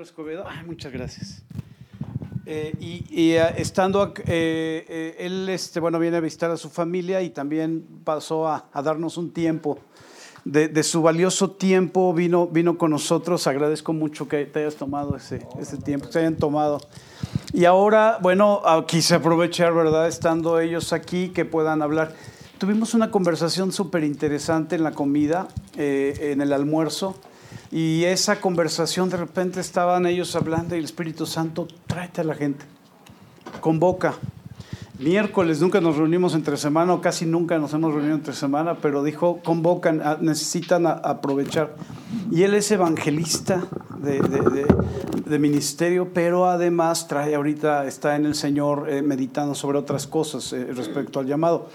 Alejandro Escobedo. Ay, muchas gracias. Eh, y, eh, estando, eh, él este, bueno, viene a visitar a su familia y también pasó a, darnos un tiempo. De, su valioso tiempo vino, vino con nosotros. Agradezco mucho que te hayas tomado ese, ese tiempo, que se hayan tomado. Y ahora, bueno, quise aprovechar, ¿verdad? Estando ellos aquí, que puedan hablar. Tuvimos una conversación súper interesante en la comida, en el almuerzo. Y esa conversación de repente estaban ellos hablando y el Espíritu Santo, tráete a la gente, convoca. Miércoles nunca nos reunimos entre semana o casi nunca nos hemos reunido entre semana, pero dijo, convocan, necesitan aprovechar. Y él es evangelista de, ministerio, pero además trae ahorita, está en el Señor eh, meditando sobre otras cosas eh, respecto al llamado.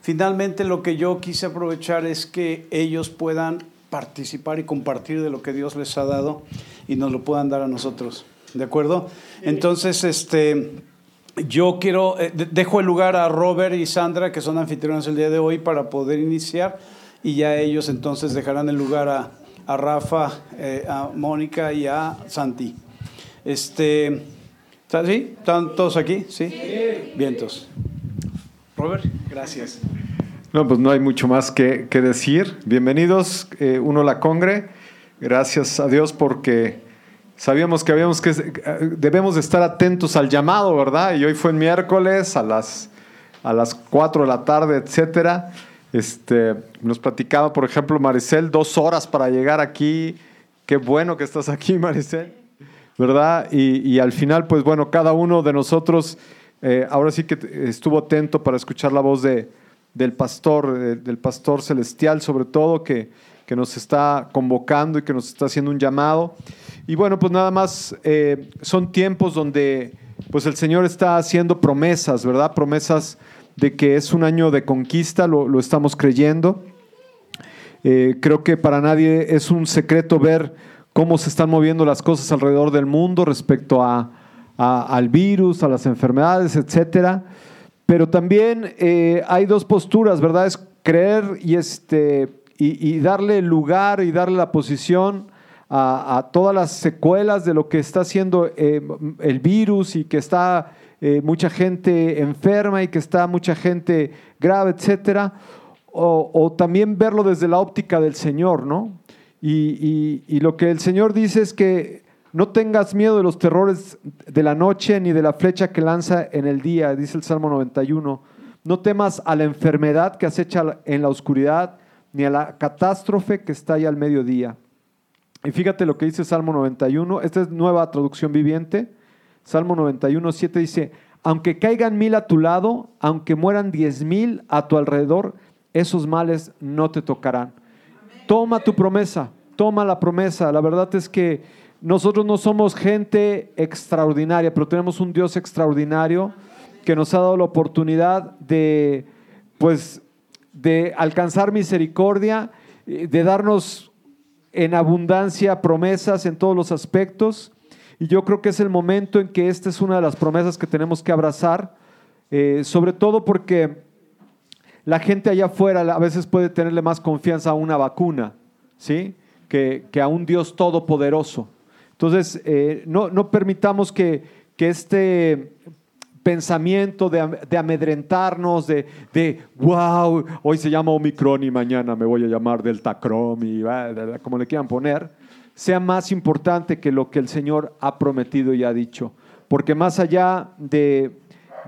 Finalmente lo que yo quise aprovechar es que ellos puedan participar y compartir de lo que Dios les ha dado y nos lo puedan dar a nosotros. ¿De acuerdo? Entonces, este, yo quiero, eh, dejo el lugar a Robert y Sandra, que son anfitriones el día de hoy, para poder iniciar y ya ellos entonces dejarán el lugar a, Rafa, eh, a Mónica y a Santi. Este, ¿Sí? ¿Están todos aquí? ¿Sí? sí. Vientos. Robert, gracias. No, pues no hay mucho más que, decir. Bienvenidos, eh, uno la Congre. Gracias a Dios porque sabíamos que, habíamos que debemos estar atentos al llamado, ¿verdad? Y hoy fue el miércoles a las, a las 4 de la tarde, etcétera. Este, nos platicaba, por ejemplo, Maricel, dos horas para llegar aquí. Qué bueno que estás aquí, Maricel, ¿verdad? Y, al final, pues bueno, cada uno de nosotros eh, ahora sí que estuvo atento para escuchar la voz de, del pastor, del pastor celestial sobre todo, que, que, nos está convocando y que nos está haciendo un llamado. Y bueno, pues nada más eh, son tiempos donde pues el Señor está haciendo promesas, ¿verdad? Promesas de que es un año de conquista, lo, estamos creyendo. Eh, creo que para nadie es un secreto ver cómo se están moviendo las cosas alrededor del mundo respecto a, al virus, a las enfermedades, etcétera. Pero también eh, hay dos posturas, ¿verdad? Es creer y, este, y, darle lugar y darle la posición a, todas las secuelas de lo que está haciendo eh, el virus y que está eh, mucha gente enferma y que está mucha gente grave, etcétera. O, también verlo desde la óptica del Señor, ¿no? Y, y, lo que el Señor dice es que no tengas miedo de los terrores de la noche ni de la flecha que lanza en el día, dice el Salmo 91. No temas a la enfermedad que acecha en la oscuridad, ni a la catástrofe que está ahí al mediodía. Y fíjate lo que dice Salmo 91, esta es nueva traducción viviente. Salmo 91, 7 dice, aunque caigan mil a tu lado, aunque mueran diez mil a tu alrededor, esos males no te tocarán. Toma tu promesa, toma la promesa. La verdad es que nosotros no somos gente extraordinaria, pero tenemos un Dios extraordinario que nos ha dado la oportunidad de, pues, de alcanzar misericordia, de darnos en abundancia promesas en todos los aspectos. Y yo creo que es el momento en que esta es una de las promesas que tenemos que abrazar, eh, sobre todo porque la gente allá afuera a veces puede tenerle más confianza a una vacuna, ¿sí? Que a un Dios todopoderoso. Entonces, eh, no, permitamos que, este pensamiento de, amedrentarnos, de, de, wow, hoy se llama Omicron y mañana me voy a llamar Delta Crom y como le quieran poner, sea más importante que lo que el Señor ha prometido y ha dicho. Porque más allá de,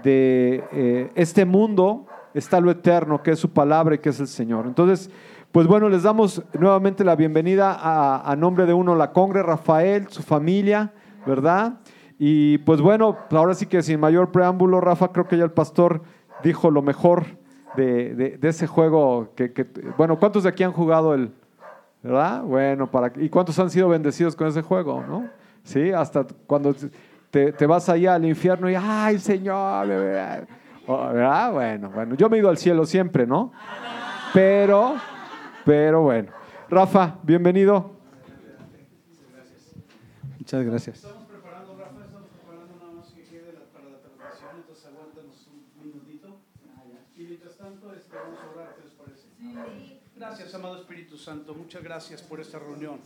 eh, este mundo está lo eterno, que es su palabra y que es el Señor. Entonces, pues bueno, les damos nuevamente la bienvenida a, nombre de uno, la Congre, Rafael, su familia, ¿verdad? Y pues bueno, ahora sí que sin mayor preámbulo, Rafa, creo que ya el pastor dijo lo mejor de, ese juego. Que, bueno, ¿cuántos de aquí han jugado el, verdad? Bueno, para, ¿y cuántos han sido bendecidos con ese juego, no? Sí, hasta cuando te, vas allá al infierno y, ay, Señor, ¿verdad? Bueno, bueno, yo me he ido al cielo siempre, ¿no? Pero pero bueno. Rafa, bienvenido. Muchas gracias. Estamos preparando, Rafa, estamos preparando nada más que quede para la transmisión, entonces aguántanos un minutito. Y mientras tanto, este, vamos a orar, ¿qué les parece? Gracias, amado Espíritu Santo. Muchas gracias por esta reunión.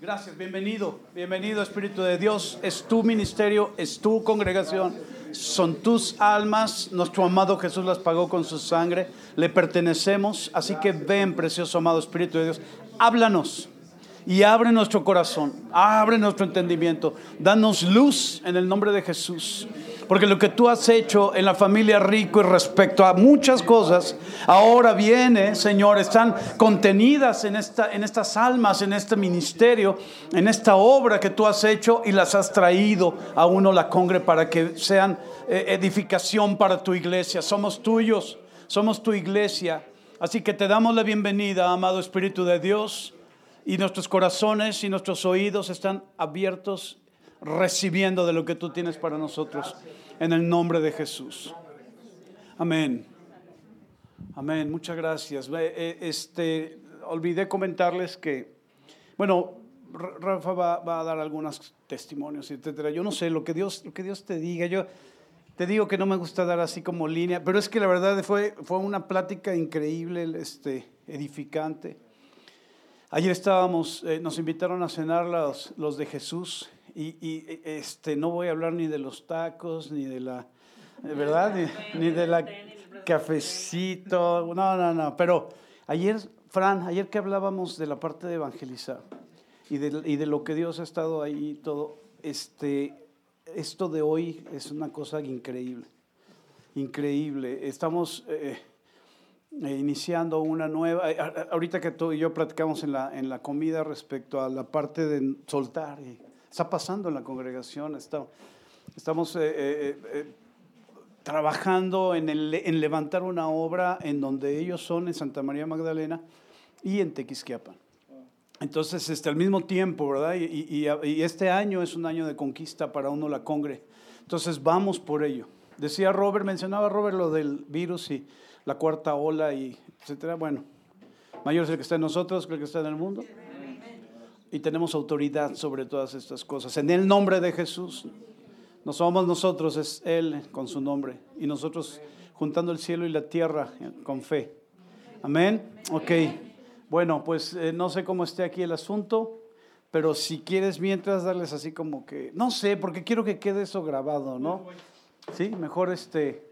Gracias, bienvenido, bienvenido Espíritu de Dios. Es tu ministerio, es tu congregación, son tus almas. Nuestro amado Jesús las pagó con su sangre, le pertenecemos. Así que ven, precioso amado Espíritu de Dios, háblanos y abre nuestro corazón, abre nuestro entendimiento, danos luz en el nombre de Jesús. Porque lo que tú has hecho en la familia rico y respecto a muchas cosas, ahora viene, Señor, están contenidas en, esta, en estas almas, en este ministerio, en esta obra que tú has hecho y las has traído a uno la congre para que sean eh, edificación para tu iglesia. Somos tuyos, somos tu iglesia. Así que te damos la bienvenida, amado Espíritu de Dios, y nuestros corazones y nuestros oídos están abiertos recibiendo de lo que tú tienes para nosotros en el nombre de Jesús. Amén. Amén. Muchas gracias. Eh, este, olvidé comentarles que, bueno, Rafa va, a dar algunos testimonios, etcétera. Yo no sé lo que Dios, lo que Dios te diga. Yo te digo que no me gusta dar así como línea, pero es que la verdad fue, fue una plática increíble, este, edificante. Ayer estábamos, eh, nos invitaron a cenar los, los de Jesús y, este, no voy a hablar ni de los tacos, ni de la, ¿verdad? Ni, de la cafecito, no, no, no. Pero ayer, Fran, ayer que hablábamos de la parte de evangelizar y de, y de lo que Dios ha estado ahí, todo, este, esto de hoy es una cosa increíble, increíble. Estamos eh, eh, iniciando una nueva, eh, ahorita que tú y yo platicamos en la, en la comida respecto a la parte de soltar y está pasando en la congregación. estamos eh, eh, eh, trabajando en, en, levantar una obra en donde ellos son en Santa María Magdalena y en Tequisquiapan. Entonces, este, al mismo tiempo, ¿verdad? Y, y, este año es un año de conquista para uno la congre. Entonces, vamos por ello. Decía Robert, mencionaba Robert lo del virus y la cuarta ola y etcétera. Bueno, mayor es el que está en nosotros que el que está en el mundo y tenemos autoridad sobre todas estas cosas. En el nombre de Jesús, no somos nosotros, es Él con su nombre. Y nosotros juntando el cielo y la tierra con fe. Amén. Ok. Bueno, pues eh, no sé cómo esté aquí el asunto, pero si quieres mientras darles así como que, no sé, porque quiero que quede eso grabado, ¿no? Sí, mejor este...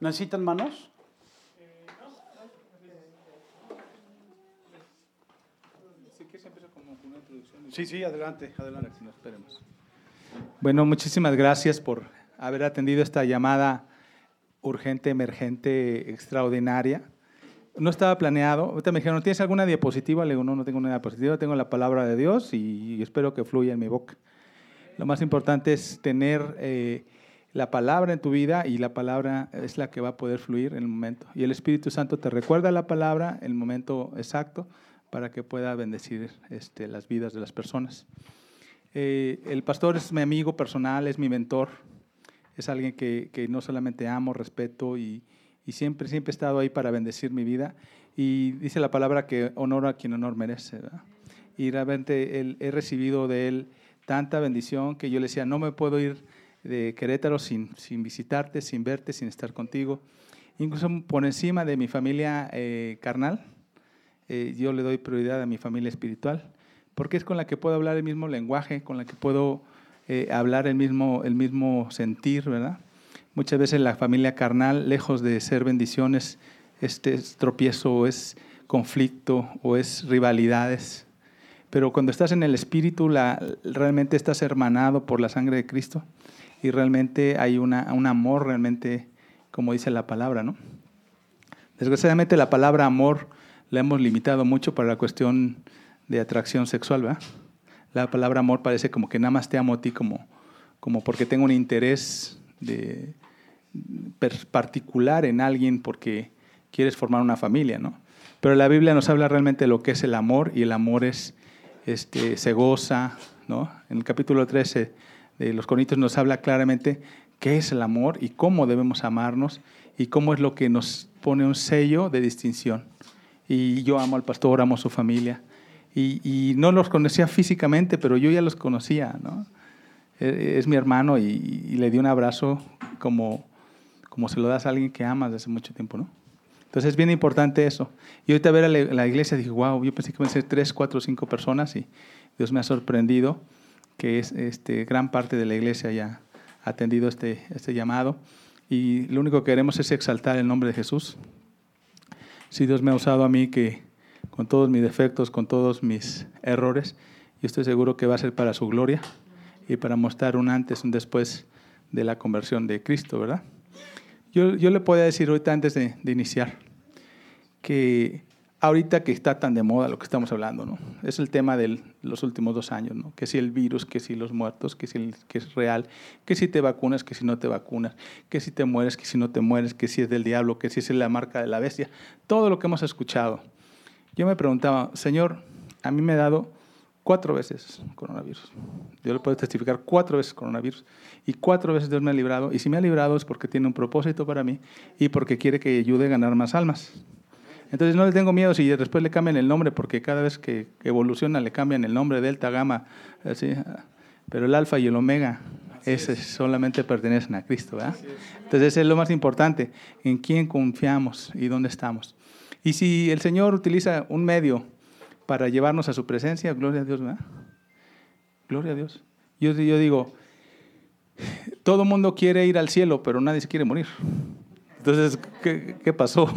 ¿Necesitan manos? Sí, sí, adelante, adelante. No esperemos. Bueno, muchísimas gracias por haber atendido esta llamada urgente, emergente, extraordinaria. No estaba planeado. Ahorita me dijeron, ¿tienes alguna diapositiva? Le digo, no, no tengo una diapositiva, tengo la palabra de Dios y espero que fluya en mi boca. Lo más importante es tener eh, la palabra en tu vida y la palabra es la que va a poder fluir en el momento. Y el Espíritu Santo te recuerda la palabra en el momento exacto para que pueda bendecir este, las vidas de las personas. Eh, el pastor es mi amigo personal, es mi mentor, es alguien que, que no solamente amo, respeto y, y, siempre, siempre he estado ahí para bendecir mi vida. Y dice la palabra que honora a quien honor merece. Y realmente he recibido de él tanta bendición que yo le decía, no me puedo ir de Querétaro sin, sin visitarte, sin verte, sin estar contigo. Incluso por encima de mi familia eh, carnal, eh, yo le doy prioridad a mi familia espiritual, porque es con la que puedo hablar el mismo lenguaje, con la que puedo eh, hablar el mismo, el mismo sentir, ¿verdad? Muchas veces la familia carnal, lejos de ser bendiciones, este es tropiezo es conflicto o es rivalidades. Pero cuando estás en el espíritu, la, realmente estás hermanado por la sangre de Cristo y realmente hay una, un amor realmente, como dice la palabra, ¿no? Desgraciadamente la palabra amor la hemos limitado mucho para la cuestión de atracción sexual, ¿verdad? La palabra amor parece como que nada más te amo a ti como, como porque tengo un interés de, particular en alguien porque quieres formar una familia, ¿no? Pero la Biblia nos habla realmente de lo que es el amor y el amor es, este, se goza, ¿no? En el capítulo 13 de los Corintios nos habla claramente qué es el amor y cómo debemos amarnos y cómo es lo que nos pone un sello de distinción. Y yo amo al pastor, amo a su familia. Y, no los conocía físicamente, pero yo ya los conocía. ¿no? E, es mi hermano y, le di un abrazo como, como se lo das a alguien que amas desde hace mucho tiempo, ¿no? Entonces es bien importante eso. Y ahorita ver a la, iglesia dije, wow, yo pensé que iban a ser tres, cuatro, cinco personas y Dios me ha sorprendido que es este, gran parte de la iglesia ya atendido este, este llamado. Y lo único que queremos es exaltar el nombre de Jesús. Si Dios me ha usado a mí que con todos mis defectos, con todos mis errores, yo estoy seguro que va a ser para su gloria y para mostrar un antes, un después de la conversión de Cristo, ¿verdad? Yo, yo le podía decir ahorita antes de, de iniciar que ahorita que está tan de moda lo que estamos hablando, ¿no? Es el tema de los últimos dos años, ¿no? Que si el virus, que si los muertos, que si que es real, que si te vacunas, que si no te vacunas, que si te mueres, que si no te mueres, que si es del diablo, que si es la marca de la bestia. Todo lo que hemos escuchado. Yo me preguntaba, Señor, a mí me ha dado cuatro veces coronavirus. Yo le puedo testificar cuatro veces coronavirus. Y cuatro veces Dios me ha librado. Y si me ha librado es porque tiene un propósito para mí y porque quiere que ayude a ganar más almas. Entonces no le tengo miedo si después le cambian el nombre, porque cada vez que evoluciona le cambian el nombre, delta, gamma, así. Pero el alfa y el omega, ese solamente pertenecen a Cristo. ¿verdad? Entonces es lo más importante, en quién confiamos y dónde estamos. Y si el Señor utiliza un medio para llevarnos a su presencia, gloria a Dios, ¿verdad? Gloria a Dios. Yo, yo digo, todo mundo quiere ir al cielo, pero nadie se quiere morir. Entonces, ¿qué, qué pasó?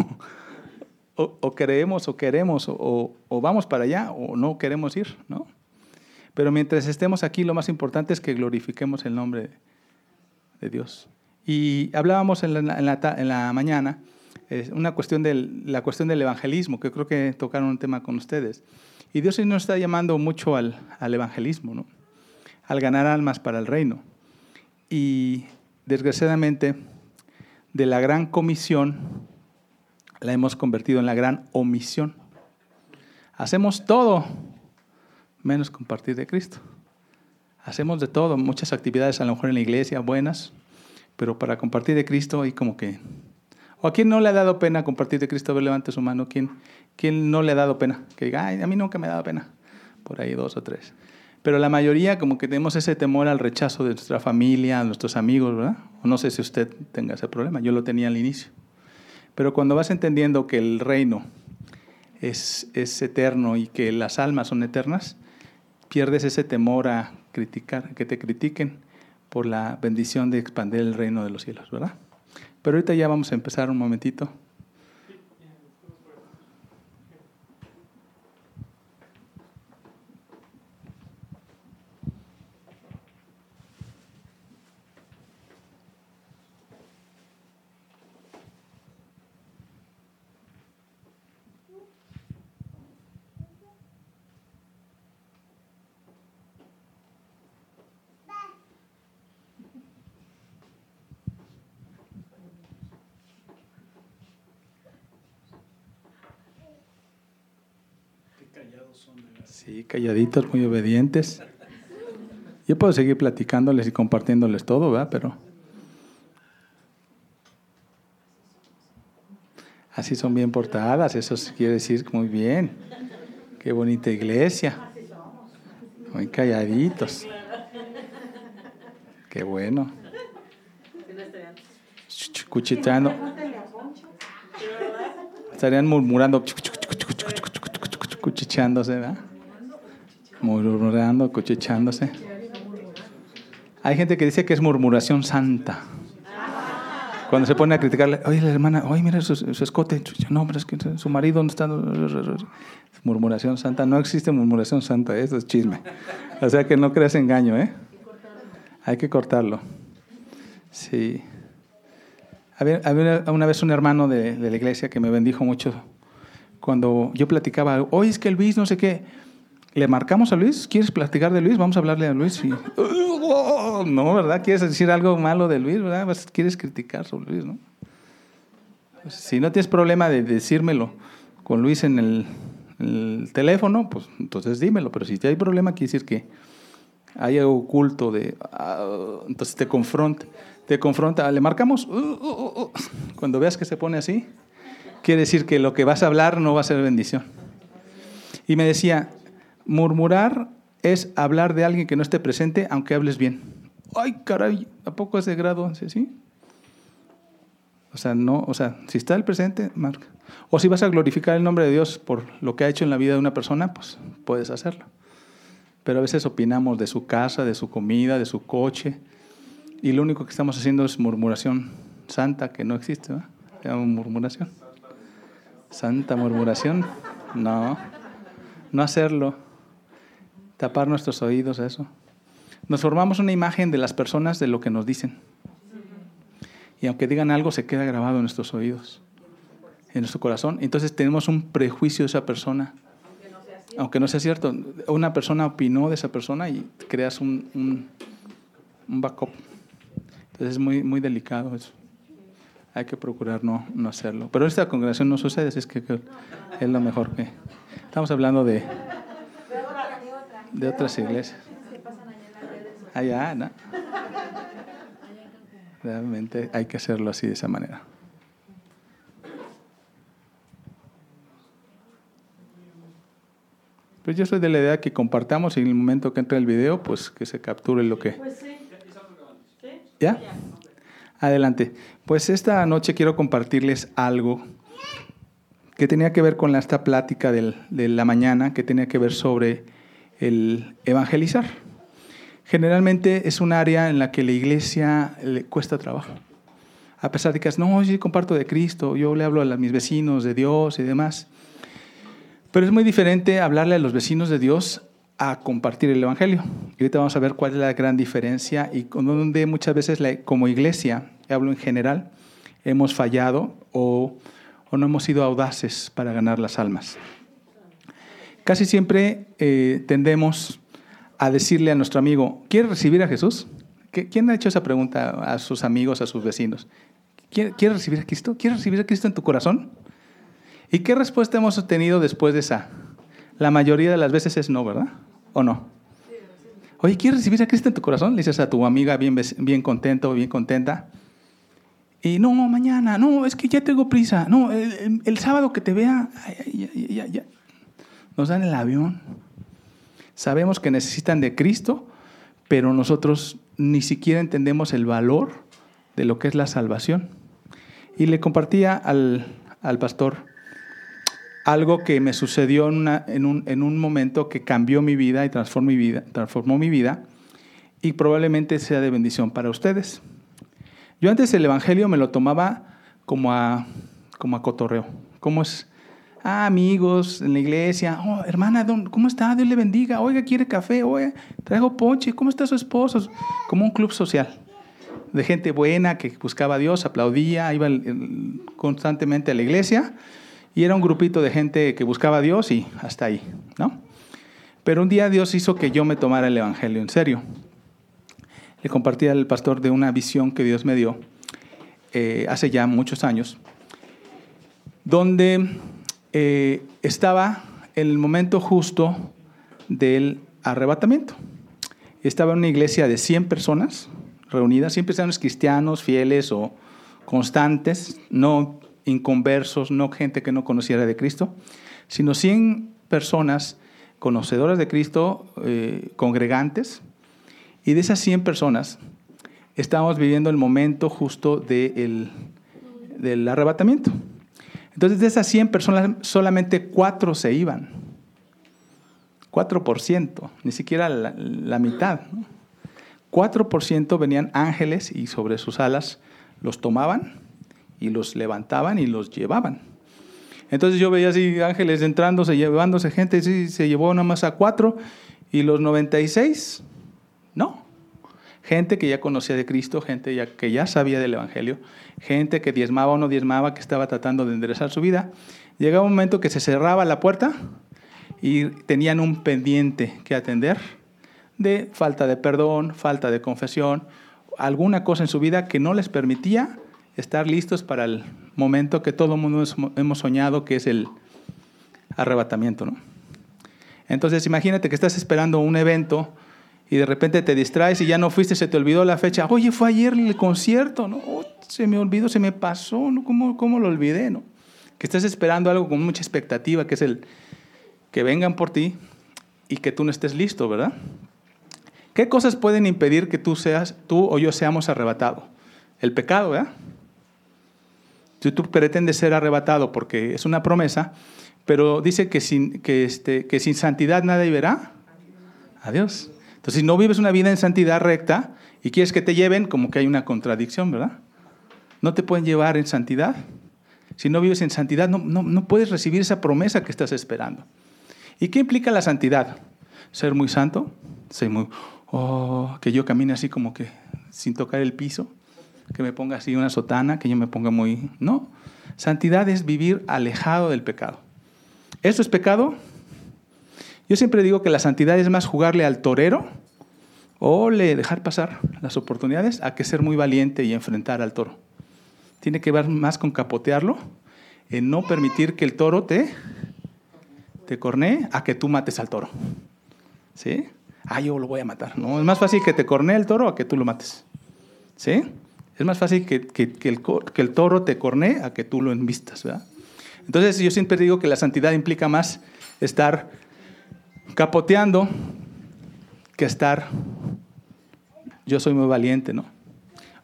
O, creemos o queremos o, vamos para allá o no queremos ir, ¿no? Pero mientras estemos aquí, lo más importante es que glorifiquemos el nombre de Dios. Y hablábamos en la, en la, mañana, es una cuestión del, la cuestión del evangelismo, que creo que tocaron un tema con ustedes. Y Dios nos está llamando mucho al, al evangelismo, ¿no? al ganar almas para el reino. Y desgraciadamente, de la gran comisión la hemos convertido en la gran omisión. Hacemos todo menos compartir de Cristo. Hacemos de todo, muchas actividades a lo mejor en la iglesia buenas, pero para compartir de Cristo y como que... ¿O a quién no le ha dado pena compartir de Cristo? A ver, levante su mano. ¿Quién, ¿Quién no le ha dado pena? Que diga, Ay, a mí nunca me ha dado pena. Por ahí dos o tres. Pero la mayoría como que tenemos ese temor al rechazo de nuestra familia, nuestros amigos, ¿verdad? O no sé si usted tenga ese problema. Yo lo tenía al inicio. Pero cuando vas entendiendo que el reino es, es eterno y que las almas son eternas, pierdes ese temor a criticar, que te critiquen por la bendición de expandir el reino de los cielos, ¿verdad? Pero ahorita ya vamos a empezar un momentito. Sí, calladitos, muy obedientes. Yo puedo seguir platicándoles y compartiéndoles todo, ¿verdad? Pero así son bien portadas, eso quiere decir muy bien. Qué bonita iglesia. Muy calladitos. Qué bueno. Cuchitando. Estarían murmurando cuchichándose, ¿verdad? Murmurando, cuchichándose. Hay gente que dice que es murmuración santa. Cuando se pone a criticarle, oye, la hermana, oye, mira su, escote. No, pero es que su marido no está. Murmuración santa. No existe murmuración santa, eso es chisme. O sea que no creas engaño, ¿eh? Hay que cortarlo. Sí. Había, una vez un hermano de la iglesia que me bendijo mucho cuando yo platicaba, oye, es que Luis, no sé qué, le marcamos a Luis, ¿quieres platicar de Luis? Vamos a hablarle a Luis. Y, no, ¿verdad? ¿Quieres decir algo malo de Luis? ¿verdad? ¿Quieres criticar sobre Luis? ¿no? Pues, si no tienes problema de decírmelo con Luis en el, teléfono, pues entonces dímelo. Pero si hay problema, quiere decir que hay algo oculto de... Ah, entonces te confronta. Te confronta. Le marcamos. Uh, uh, uh, Cuando veas que se pone así, quiere decir que lo que vas a hablar no va a ser bendición. Y me decía, murmurar es hablar de alguien que no esté presente, aunque hables bien. Ay, caray, ¿a poco ese grado? ¿Sí? O sea, no, o sea, si está el presente, marca. O si vas a glorificar el nombre de Dios por lo que ha hecho en la vida de una persona, pues puedes hacerlo. Pero a veces opinamos de su casa, de su comida, de su coche, y lo único que estamos haciendo es murmuración santa que no existe, ¿verdad? Se llama murmuración. Santa murmuración. No, no hacerlo. Tapar nuestros oídos, eso. Nos formamos una imagen de las personas de lo que nos dicen. Y aunque digan algo, se queda grabado en nuestros oídos, en nuestro corazón. Entonces tenemos un prejuicio de esa persona. Aunque no sea cierto, una persona opinó de esa persona y creas un, un, un backup. Entonces es muy, muy delicado eso. Hay que procurar no, no hacerlo. Pero esta congregación no sucede, así es que, que es lo mejor que... Estamos hablando de, de otras iglesias. Allá, ¿no? Realmente hay que hacerlo así, de esa manera. Pues yo soy de la idea que compartamos y en el momento que entre el video, pues que se capture lo que... Pues. ¿Ya? Adelante. Pues esta noche quiero compartirles algo que tenía que ver con esta plática de la mañana, que tenía que ver sobre el evangelizar. Generalmente es un área en la que la iglesia le cuesta trabajo. A pesar de que, no, yo comparto de Cristo, yo le hablo a mis vecinos de Dios y demás. Pero es muy diferente hablarle a los vecinos de Dios a compartir el Evangelio. Ahorita vamos a ver cuál es la gran diferencia y donde muchas veces como iglesia, hablo en general, hemos fallado o, no hemos sido audaces para ganar las almas. Casi siempre eh, tendemos a decirle a nuestro amigo, ¿quieres recibir a Jesús? ¿Qué- ¿Quién ha hecho esa pregunta a sus amigos, a sus vecinos? ¿Quieres ¿Quieres recibir a Cristo? ¿Quieres recibir a Cristo en tu corazón? ¿Y qué respuesta hemos obtenido después de esa? La mayoría de las veces es no, ¿verdad? ¿O no? Oye, ¿quieres recibir a Cristo en tu corazón? Le dices a tu amiga bien, bien contento, bien contenta. Y no, mañana, no, es que ya tengo prisa. No, el, sábado que te vea, ya, ya. Nos dan el avión. Sabemos que necesitan de Cristo, pero nosotros ni siquiera entendemos el valor de lo que es la salvación. Y le compartía al, al pastor algo que me sucedió en, una- en un, en un momento que cambió mi vida y transformó mi vida, transformó mi vida y probablemente sea de bendición para ustedes. Yo antes el Evangelio me lo tomaba como a, como a cotorreo. ¿Cómo es? Ah, amigos en la iglesia. Oh, hermana, don- ¿cómo está? Dios le bendiga. Oiga, ¿quiere café? Oiga, traigo ponche. ¿Cómo está su esposo? Como un club social de gente buena que buscaba a Dios, aplaudía, iba constantemente a la iglesia y era un grupito de gente que buscaba a Dios y hasta ahí, ¿no? Pero un día Dios hizo que yo me tomara el Evangelio en serio. Le compartí al pastor de una visión que Dios me dio eh, hace ya muchos años, donde eh, estaba en el momento justo del arrebatamiento. Estaba en una iglesia de 100 personas reunidas, siempre estaban los cristianos fieles o constantes, no inconversos, no gente que no conociera de Cristo, sino 100 personas conocedoras de Cristo, eh, congregantes, y de esas 100 personas estábamos viviendo el momento justo de el- del arrebatamiento. Entonces de esas 100 personas solamente 4 se iban. 4%, ni siquiera la, la mitad. ¿no? 4% venían ángeles y sobre sus alas los tomaban y los levantaban y los llevaban. Entonces yo veía así ángeles entrándose, llevándose gente, sí, se llevó nada más a cuatro y los 96, no. Gente que ya conocía de Cristo, gente ya, que ya sabía del Evangelio, gente que diezmaba o no diezmaba, que estaba tratando de enderezar su vida. Llegaba un momento que se cerraba la puerta y tenían un pendiente que atender de falta de perdón, falta de confesión, alguna cosa en su vida que no les permitía estar listos para el momento que todo el mundo hemos soñado, que es el arrebatamiento. ¿no? Entonces imagínate que estás esperando un evento y de repente te distraes y ya no fuiste, se te olvidó la fecha. Oye, fue ayer el concierto, ¿no? Oh, se me olvidó, se me pasó, ¿no? ¿Cómo, ¿Cómo lo olvidé, no? Que estás esperando algo con mucha expectativa, que es el que vengan por ti y que tú no estés listo, ¿verdad? ¿Qué cosas pueden impedir que tú seas, tú o yo seamos arrebatados? El pecado, ¿verdad? Si tú pretendes ser arrebatado porque es una promesa, pero dice que sin, que este, que sin santidad nadie verá a Dios. Entonces, si no vives una vida en santidad recta y quieres que te lleven, como que hay una contradicción, ¿verdad? No te pueden llevar en santidad. Si no vives en santidad, no, no, no puedes recibir esa promesa que estás esperando. ¿Y qué implica la santidad? Ser muy santo, ser muy, oh, que yo camine así como que sin tocar el piso, que me ponga así una sotana, que yo me ponga muy... No, santidad es vivir alejado del pecado. ¿Esto es pecado? Yo siempre digo que la santidad es más jugarle al torero o le dejar pasar las oportunidades a que ser muy valiente y enfrentar al toro. Tiene que ver más con capotearlo, en no permitir que el toro te, te cornee a que tú mates al toro. ¿Sí? ah, yo lo voy a matar. No, es más fácil que te cornee el toro a que tú lo mates. ¿Sí? Es más fácil que, que, el, toro te cornee a que tú lo envistas, ¿verdad? Entonces yo siempre digo que la santidad implica más estar capoteando que estar, yo soy muy valiente, ¿no?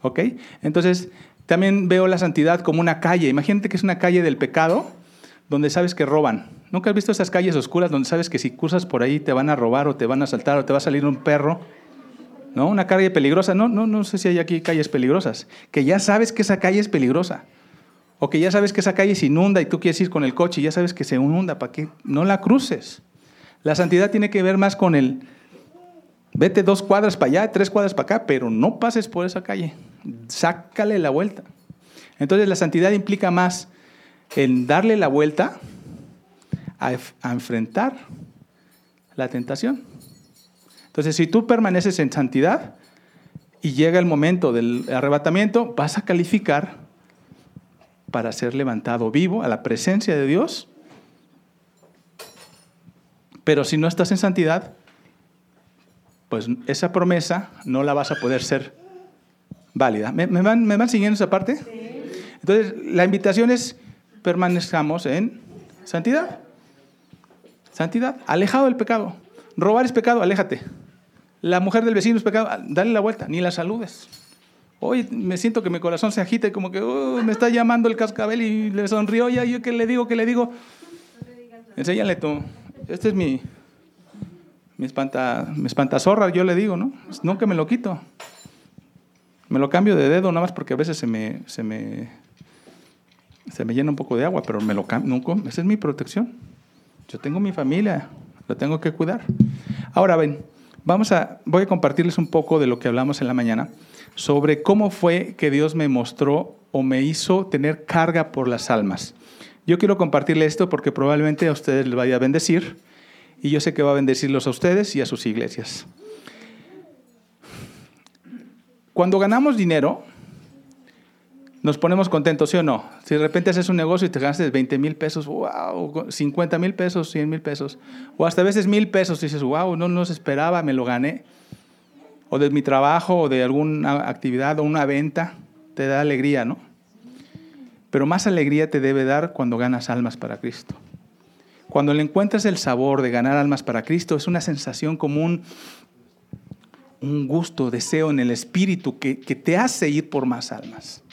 ¿Ok? Entonces también veo la santidad como una calle. Imagínate que es una calle del pecado donde sabes que roban. ¿Nunca has visto esas calles oscuras donde sabes que si cruzas por ahí te van a robar o te van a asaltar o te va a salir un perro? ¿No? Una calle peligrosa. No, no, no sé si hay aquí calles peligrosas. Que ya sabes que esa calle es peligrosa. O que ya sabes que esa calle se inunda y tú quieres ir con el coche y ya sabes que se inunda. ¿Para que No la cruces. La santidad tiene que ver más con el vete dos cuadras para allá, tres cuadras para acá, pero no pases por esa calle. Sácale la vuelta. Entonces la santidad implica más en darle la vuelta a, a enfrentar la tentación. Entonces, si tú permaneces en santidad y llega el momento del arrebatamiento, vas a calificar para ser levantado vivo a la presencia de Dios. Pero si no estás en santidad, pues esa promesa no la vas a poder ser válida. ¿Me, me, van, ¿me van, siguiendo esa parte? Entonces, la invitación es permanezcamos en santidad. Santidad, alejado del pecado. Robar es pecado, aléjate. La mujer del vecino es pecado, dale la vuelta, ni la saludes. Hoy me siento que mi corazón se agita y como que uh, me está llamando el cascabel y le sonrió. Ya, yo qué le digo, qué le digo. Enséñale tú. Este es mi, mi, espanta, mi espantazorra, yo le digo, ¿no? Nunca me lo quito. Me lo cambio de dedo nada más porque a veces se me, se me, se me llena un poco de agua, pero me lo cambio. Nunca, esa es mi protección. Yo tengo mi familia, la tengo que cuidar. Ahora ven, vamos a, voy a compartirles un poco de lo que hablamos en la mañana sobre cómo fue que Dios me mostró o me hizo tener carga por las almas. Yo quiero compartirle esto porque probablemente a ustedes les vaya a bendecir y yo sé que va a bendecirlos a ustedes y a sus iglesias. Cuando ganamos dinero, nos ponemos contentos, ¿sí o no? Si de repente haces un negocio y te ganas 20 mil pesos, wow, 50 mil pesos, 100 mil pesos, o hasta a veces mil pesos, y dices, wow, no nos esperaba, me lo gané o de mi trabajo o de alguna actividad o una venta, te da alegría, ¿no? Pero más alegría te debe dar cuando ganas almas para Cristo. Cuando le encuentras el sabor de ganar almas para Cristo, es una sensación común, un gusto, deseo en el espíritu que, que te hace ir por más almas.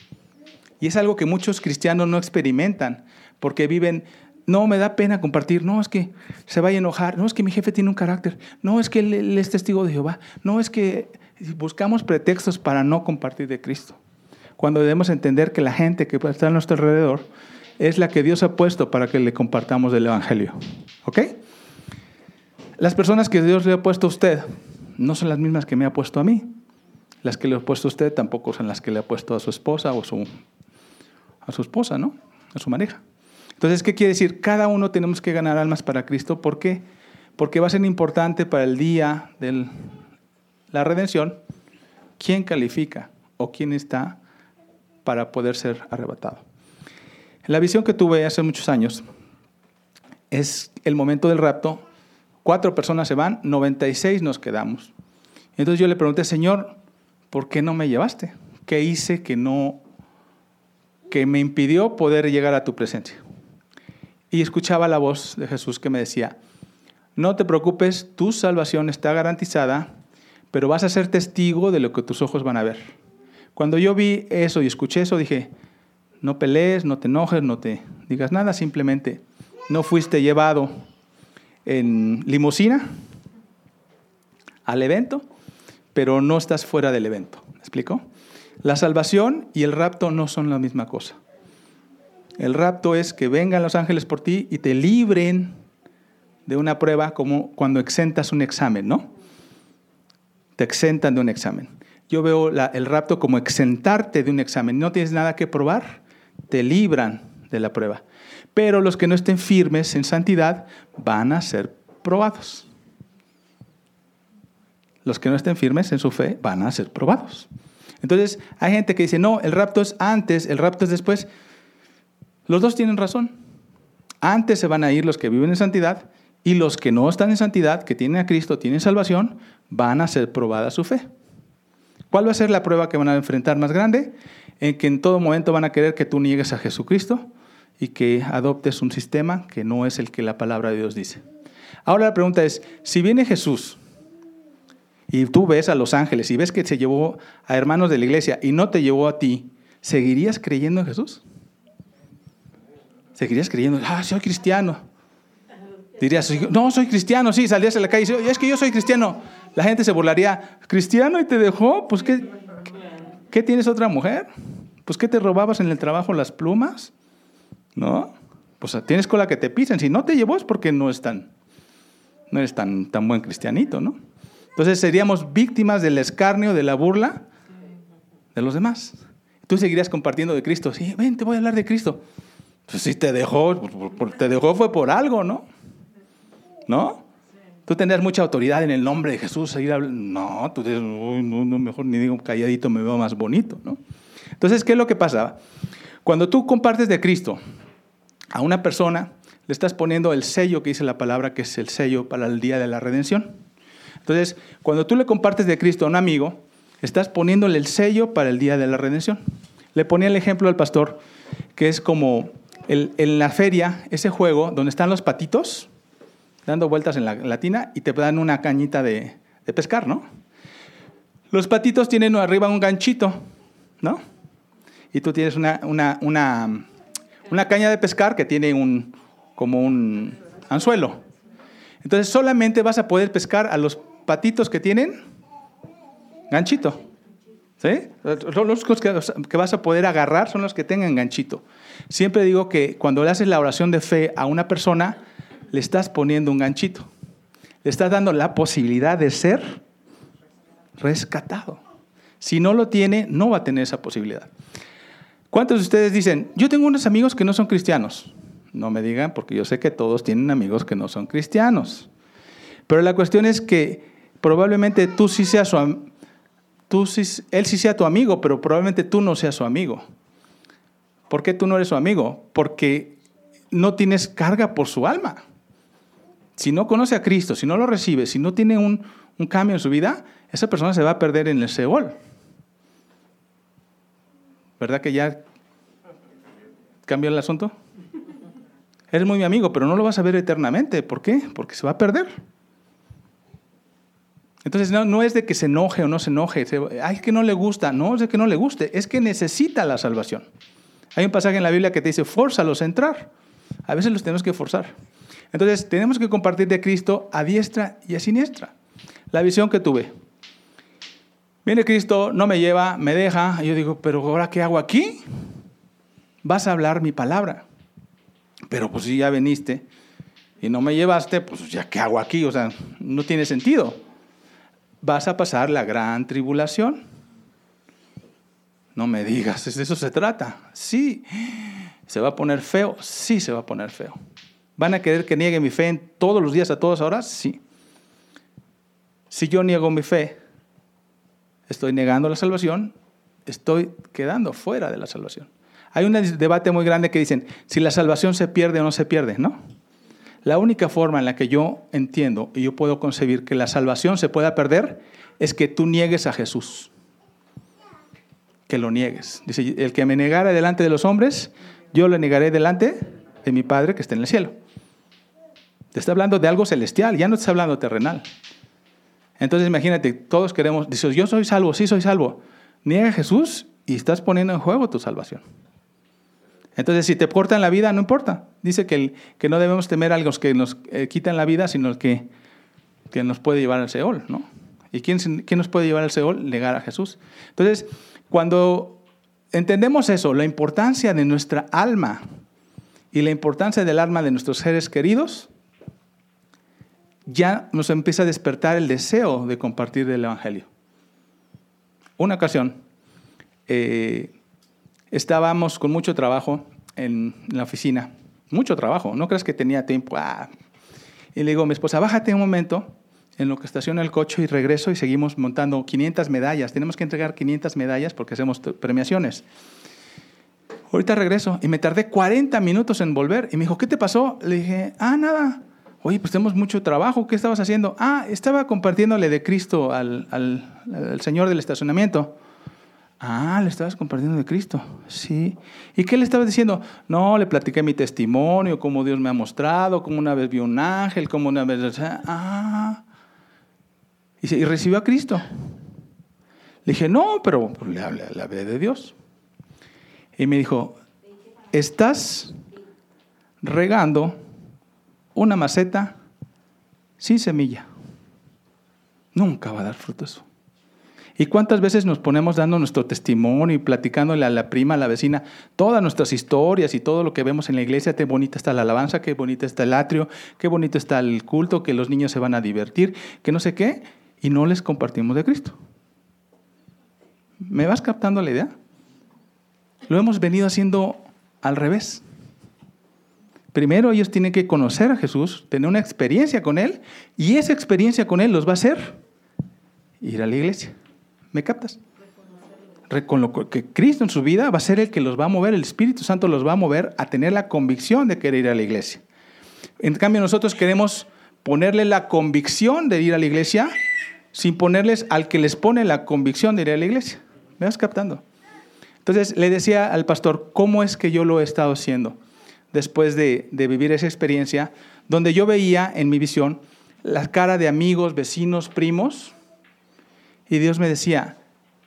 Y es algo que muchos cristianos no experimentan, porque viven no, me da pena compartir. No, es que se vaya a enojar. No, es que mi jefe tiene un carácter. No, es que él, es testigo de Jehová. No, es que buscamos pretextos para no compartir de Cristo. Cuando debemos entender que la gente que está a nuestro alrededor es la que Dios ha puesto para que le compartamos del Evangelio. ¿Ok? Las personas que Dios le ha puesto a usted no son las mismas que me ha puesto a mí. Las que le ha puesto a usted tampoco son las que le ha puesto a su esposa o su, a su esposa, ¿no? A su pareja. Entonces, ¿qué quiere decir? Cada uno tenemos que ganar almas para Cristo. ¿Por qué? Porque va a ser importante para el día de la redención quién califica o quién está para poder ser arrebatado. La visión que tuve hace muchos años es el momento del rapto. Cuatro personas se van, 96 nos quedamos. Entonces yo le pregunté, Señor, ¿por qué no me llevaste? ¿Qué hice que no, que me impidió poder llegar a tu presencia? y escuchaba la voz de Jesús que me decía, no te preocupes, tu salvación está garantizada, pero vas a ser testigo de lo que tus ojos van a ver. Cuando yo vi eso y escuché eso, dije, No pelees, no te enojes, no te digas nada, simplemente no fuiste llevado en limusina al evento, pero no estás fuera del evento. ¿Me explico? La salvación y el rapto no son la misma cosa. El rapto es que vengan los ángeles por ti y te libren de una prueba como cuando exentas un examen, ¿no? Te exentan de un examen. Yo veo el rapto como exentarte de un examen. No tienes nada que probar, te libran de la prueba. Pero los que no estén firmes en santidad van a ser probados. Los que no estén firmes en su fe van a ser probados. Entonces, hay gente que dice, no, el rapto es antes, el rapto es después. Los dos tienen razón. Antes se van a ir los que viven en santidad y los que no están en santidad, que tienen a Cristo, tienen salvación, van a ser probada su fe. ¿Cuál va a ser la prueba que van a enfrentar más grande? En que en todo momento van a querer que tú niegues a Jesucristo y que adoptes un sistema que no es el que la palabra de Dios dice. Ahora la pregunta es, si viene Jesús y tú ves a los ángeles y ves que se llevó a hermanos de la iglesia y no te llevó a ti, ¿seguirías creyendo en Jesús? ¿Seguirías creyendo? Ah, soy cristiano. Dirías, no, soy cristiano, sí, saldrías a la calle y es que yo soy cristiano. La gente se burlaría, ¿cristiano y te dejó? Pues, ¿qué, ¿qué tienes otra mujer? Pues, ¿qué te robabas en el trabajo las plumas? ¿No? Pues tienes con la que te pisen. Si no te llevó es porque no, es tan, no eres tan, tan buen cristianito, ¿no? Entonces seríamos víctimas del escarnio, de la burla de los demás. Tú seguirías compartiendo de Cristo. Sí, ven, te voy a hablar de Cristo. Pues si te dejó, te dejó fue por algo, ¿no? ¿No? Tú tendrías mucha autoridad en el nombre de Jesús. Seguir No, tú dices, no, no, mejor ni digo calladito, me veo más bonito, ¿no? Entonces, ¿qué es lo que pasa? Cuando tú compartes de Cristo a una persona, le estás poniendo el sello que dice la palabra, que es el sello para el día de la redención. Entonces, cuando tú le compartes de Cristo a un amigo, estás poniéndole el sello para el día de la redención. Le ponía el ejemplo al pastor, que es como en la feria, ese juego donde están los patitos dando vueltas en la, tina y te dan una cañita de, pescar, ¿no? Los patitos tienen arriba un ganchito, ¿no? Y tú tienes una, una, una caña de pescar que tiene un, como un anzuelo. Entonces solamente vas a poder pescar a los patitos que tienen ganchito. ¿Sí? Los que vas a poder agarrar son los que tengan ganchito. Siempre digo que cuando le haces la oración de fe a una persona, le estás poniendo un ganchito. Le estás dando la posibilidad de ser rescatado. Si no lo tiene, no va a tener esa posibilidad. ¿Cuántos de ustedes dicen, yo tengo unos amigos que no son cristianos? No me digan, porque yo sé que todos tienen amigos que no son cristianos. Pero la cuestión es que probablemente tú sí seas su tú él sí sea tu amigo, pero probablemente tú no seas su amigo. ¿Por qué tú no eres su amigo? Porque no tienes carga por su alma. Si no conoce a Cristo, si no lo recibe, si no tiene un, un cambio en su vida, esa persona se va a perder en el Seol. ¿Verdad que ya cambió el asunto? Eres muy mi amigo, pero no lo vas a ver eternamente. ¿Por qué? Porque se va a perder. Entonces no, es de que se enoje o no se enoje, ay, es que no le gusta, no es de que no le guste, es que necesita la salvación. Hay un pasaje en la Biblia que te dice, fórzalos a entrar. A veces los tenemos que forzar. Entonces tenemos que compartir de Cristo a diestra y a siniestra. La visión que tuve. Viene Cristo, no me lleva, me deja, y yo digo, pero ahora qué hago aquí? Vas a hablar mi palabra. Pero pues si ya viniste y no me llevaste, pues ya qué hago aquí, o sea, no tiene sentido vas a pasar la gran tribulación. No me digas, de eso se trata. Sí. ¿Se va a poner feo? Sí, se va a poner feo. ¿Van a querer que niegue mi fe en todos los días, a todas horas? Sí. Si yo niego mi fe, estoy negando la salvación, estoy quedando fuera de la salvación. Hay un debate muy grande que dicen, si la salvación se pierde o no se pierde, ¿no? La única forma en la que yo entiendo y yo puedo concebir que la salvación se pueda perder es que tú niegues a Jesús. Que lo niegues. Dice, el que me negara delante de los hombres, yo le negaré delante de mi Padre que está en el cielo. Te está hablando de algo celestial, ya no te está hablando terrenal. Entonces imagínate, todos queremos, dices, yo soy salvo, sí soy salvo. Niega a Jesús y estás poniendo en juego tu salvación. Entonces, si te cortan la vida, no importa. Dice que, que no debemos temer a los que nos eh, quitan la vida, sino el que, que nos puede llevar al Seol, ¿no? ¿Y quién, quién nos puede llevar al Seol? Negar a Jesús. Entonces, cuando entendemos eso, la importancia de nuestra alma y la importancia del alma de nuestros seres queridos, ya nos empieza a despertar el deseo de compartir el Evangelio. Una ocasión, eh, estábamos con mucho trabajo en la oficina, mucho trabajo, no crees que tenía tiempo. Ah. Y le digo a mi esposa, bájate un momento en lo que estaciona el coche y regreso y seguimos montando 500 medallas. Tenemos que entregar 500 medallas porque hacemos premiaciones. Ahorita regreso y me tardé 40 minutos en volver y me dijo, ¿qué te pasó? Le dije, ah, nada. Oye, pues tenemos mucho trabajo, ¿qué estabas haciendo? Ah, estaba compartiéndole de Cristo al, al señor del estacionamiento. Ah, le estabas compartiendo de Cristo. Sí. ¿Y qué le estabas diciendo? No, le platiqué mi testimonio, cómo Dios me ha mostrado, cómo una vez vio un ángel, cómo una vez... Ah. Y, recibió a Cristo. Le dije, no, pero le hablé, le hablé de Dios. Y me dijo, estás regando una maceta sin semilla. Nunca va a dar fruto eso. ¿Y cuántas veces nos ponemos dando nuestro testimonio y platicándole a la prima, a la vecina, todas nuestras historias y todo lo que vemos en la iglesia? Qué bonita está la alabanza, qué bonita está el atrio, qué bonito está el culto, que los niños se van a divertir, que no sé qué, y no les compartimos de Cristo. ¿Me vas captando la idea? Lo hemos venido haciendo al revés. Primero ellos tienen que conocer a Jesús, tener una experiencia con Él, y esa experiencia con Él los va a hacer ir a la iglesia. ¿Me captas? Con que Cristo en su vida va a ser el que los va a mover, el Espíritu Santo los va a mover a tener la convicción de querer ir a la iglesia. En cambio, nosotros queremos ponerle la convicción de ir a la iglesia sin ponerles al que les pone la convicción de ir a la iglesia. ¿Me vas captando? Entonces le decía al pastor, ¿cómo es que yo lo he estado haciendo después de, de vivir esa experiencia donde yo veía en mi visión la cara de amigos, vecinos, primos, y Dios me decía,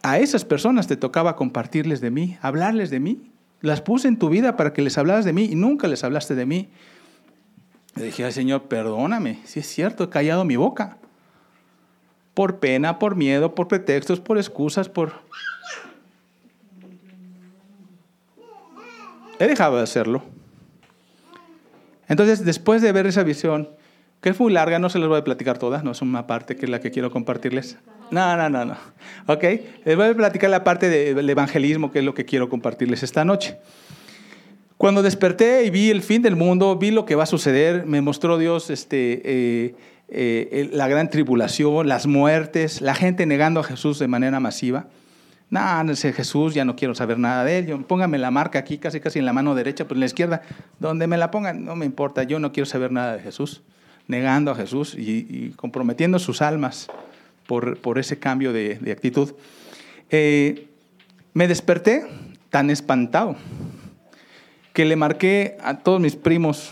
a esas personas te tocaba compartirles de mí, hablarles de mí. Las puse en tu vida para que les hablaras de mí y nunca les hablaste de mí. Le dije, ay Señor, perdóname, si es cierto, he callado mi boca. Por pena, por miedo, por pretextos, por excusas, por... He dejado de hacerlo. Entonces, después de ver esa visión, que es muy larga, no se las voy a platicar todas, no es una parte que es la que quiero compartirles. No, no, no, no. Ok, les voy a platicar la parte del evangelismo, que es lo que quiero compartirles esta noche. Cuando desperté y vi el fin del mundo, vi lo que va a suceder, me mostró Dios este, eh, eh, la gran tribulación, las muertes, la gente negando a Jesús de manera masiva. No, no sé, Jesús, ya no quiero saber nada de él. póngame la marca aquí, casi casi en la mano derecha, pues en la izquierda, donde me la pongan, no me importa, yo no quiero saber nada de Jesús. Negando a Jesús y comprometiendo sus almas por, ese cambio de, actitud. Eh, me desperté tan espantado que le marqué a todos mis primos.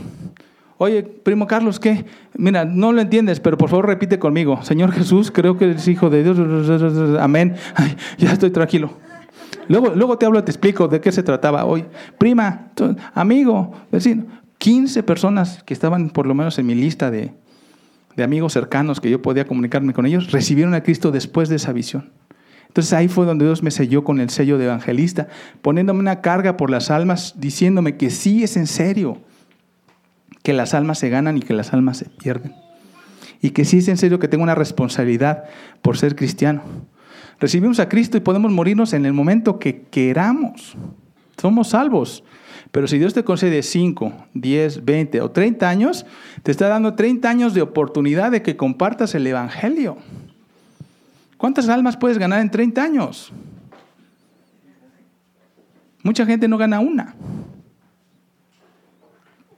Oye, primo Carlos, ¿qué? Mira, no lo entiendes, pero por favor repite conmigo. Señor Jesús, creo que eres hijo de Dios. Amén. ya estoy tranquilo. Luego, luego te hablo, te explico de qué se trataba hoy. Prima, amigo, vecino. 15 personas que estaban por lo menos en mi lista de, de amigos cercanos que yo podía comunicarme con ellos, recibieron a Cristo después de esa visión. Entonces ahí fue donde Dios me selló con el sello de evangelista, poniéndome una carga por las almas, diciéndome que sí es en serio, que las almas se ganan y que las almas se pierden. Y que sí es en serio que tengo una responsabilidad por ser cristiano. Recibimos a Cristo y podemos morirnos en el momento que queramos. Somos salvos. Pero si Dios te concede 5, 10, 20 o 30 años, te está dando 30 años de oportunidad de que compartas el Evangelio. ¿Cuántas almas puedes ganar en 30 años? Mucha gente no gana una.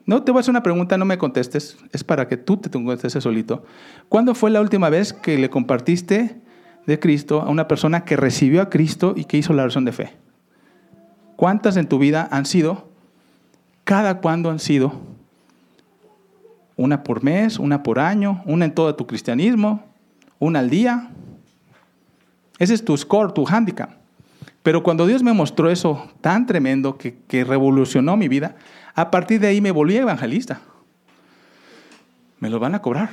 No te voy a hacer una pregunta, no me contestes, es para que tú te contestes solito. ¿Cuándo fue la última vez que le compartiste de Cristo a una persona que recibió a Cristo y que hizo la oración de fe? ¿Cuántas en tu vida han sido cada cuándo han sido. Una por mes, una por año, una en todo tu cristianismo, una al día. Ese es tu score, tu handicap. Pero cuando Dios me mostró eso tan tremendo que, que revolucionó mi vida, a partir de ahí me volví evangelista. Me lo van a cobrar.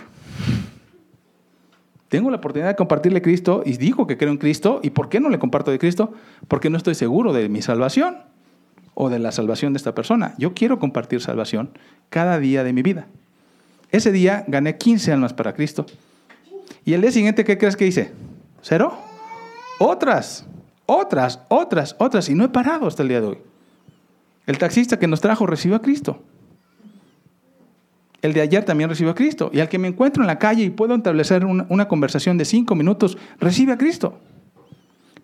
Tengo la oportunidad de compartirle Cristo y digo que creo en Cristo. ¿Y por qué no le comparto de Cristo? Porque no estoy seguro de mi salvación o de la salvación de esta persona. Yo quiero compartir salvación cada día de mi vida. Ese día gané 15 almas para Cristo. ¿Y el día siguiente qué crees que hice? ¿Cero? Otras, otras, otras, otras. Y no he parado hasta el día de hoy. El taxista que nos trajo recibió a Cristo. El de ayer también recibió a Cristo. Y al que me encuentro en la calle y puedo establecer una, una conversación de cinco minutos, recibe a Cristo.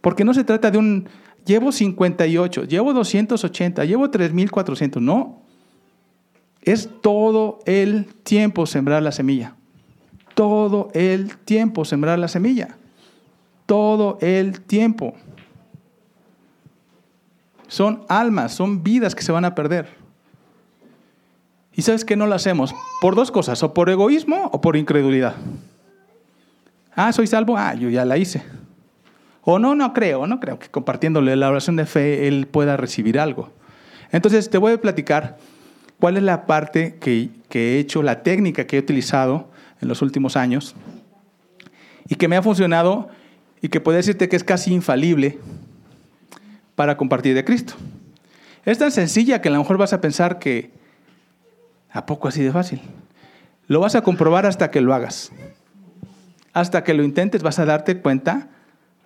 Porque no se trata de un, llevo 58, llevo 280, llevo 3400. No. Es todo el tiempo sembrar la semilla. Todo el tiempo sembrar la semilla. Todo el tiempo. Son almas, son vidas que se van a perder. ¿Y sabes qué no lo hacemos? Por dos cosas, o por egoísmo o por incredulidad. Ah, soy salvo, ah, yo ya la hice. O no, no creo, no creo que compartiéndole la oración de fe él pueda recibir algo. Entonces te voy a platicar cuál es la parte que, que he hecho, la técnica que he utilizado en los últimos años y que me ha funcionado y que puedo decirte que es casi infalible para compartir de Cristo. Es tan sencilla que a lo mejor vas a pensar que, ¿a poco así de fácil? Lo vas a comprobar hasta que lo hagas. Hasta que lo intentes vas a darte cuenta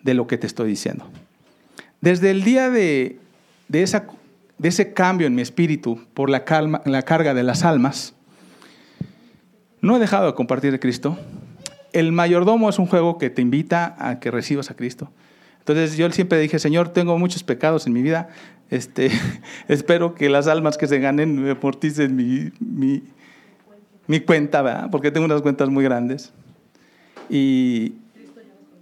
de lo que te estoy diciendo. Desde el día de, de, esa, de ese cambio en mi espíritu por la, calma, la carga de las almas, no he dejado de compartir de Cristo. El mayordomo es un juego que te invita a que recibas a Cristo. Entonces yo siempre dije, Señor, tengo muchos pecados en mi vida, este, espero que las almas que se ganen me amorticen mi, mi, mi cuenta, ¿verdad? porque tengo unas cuentas muy grandes. Y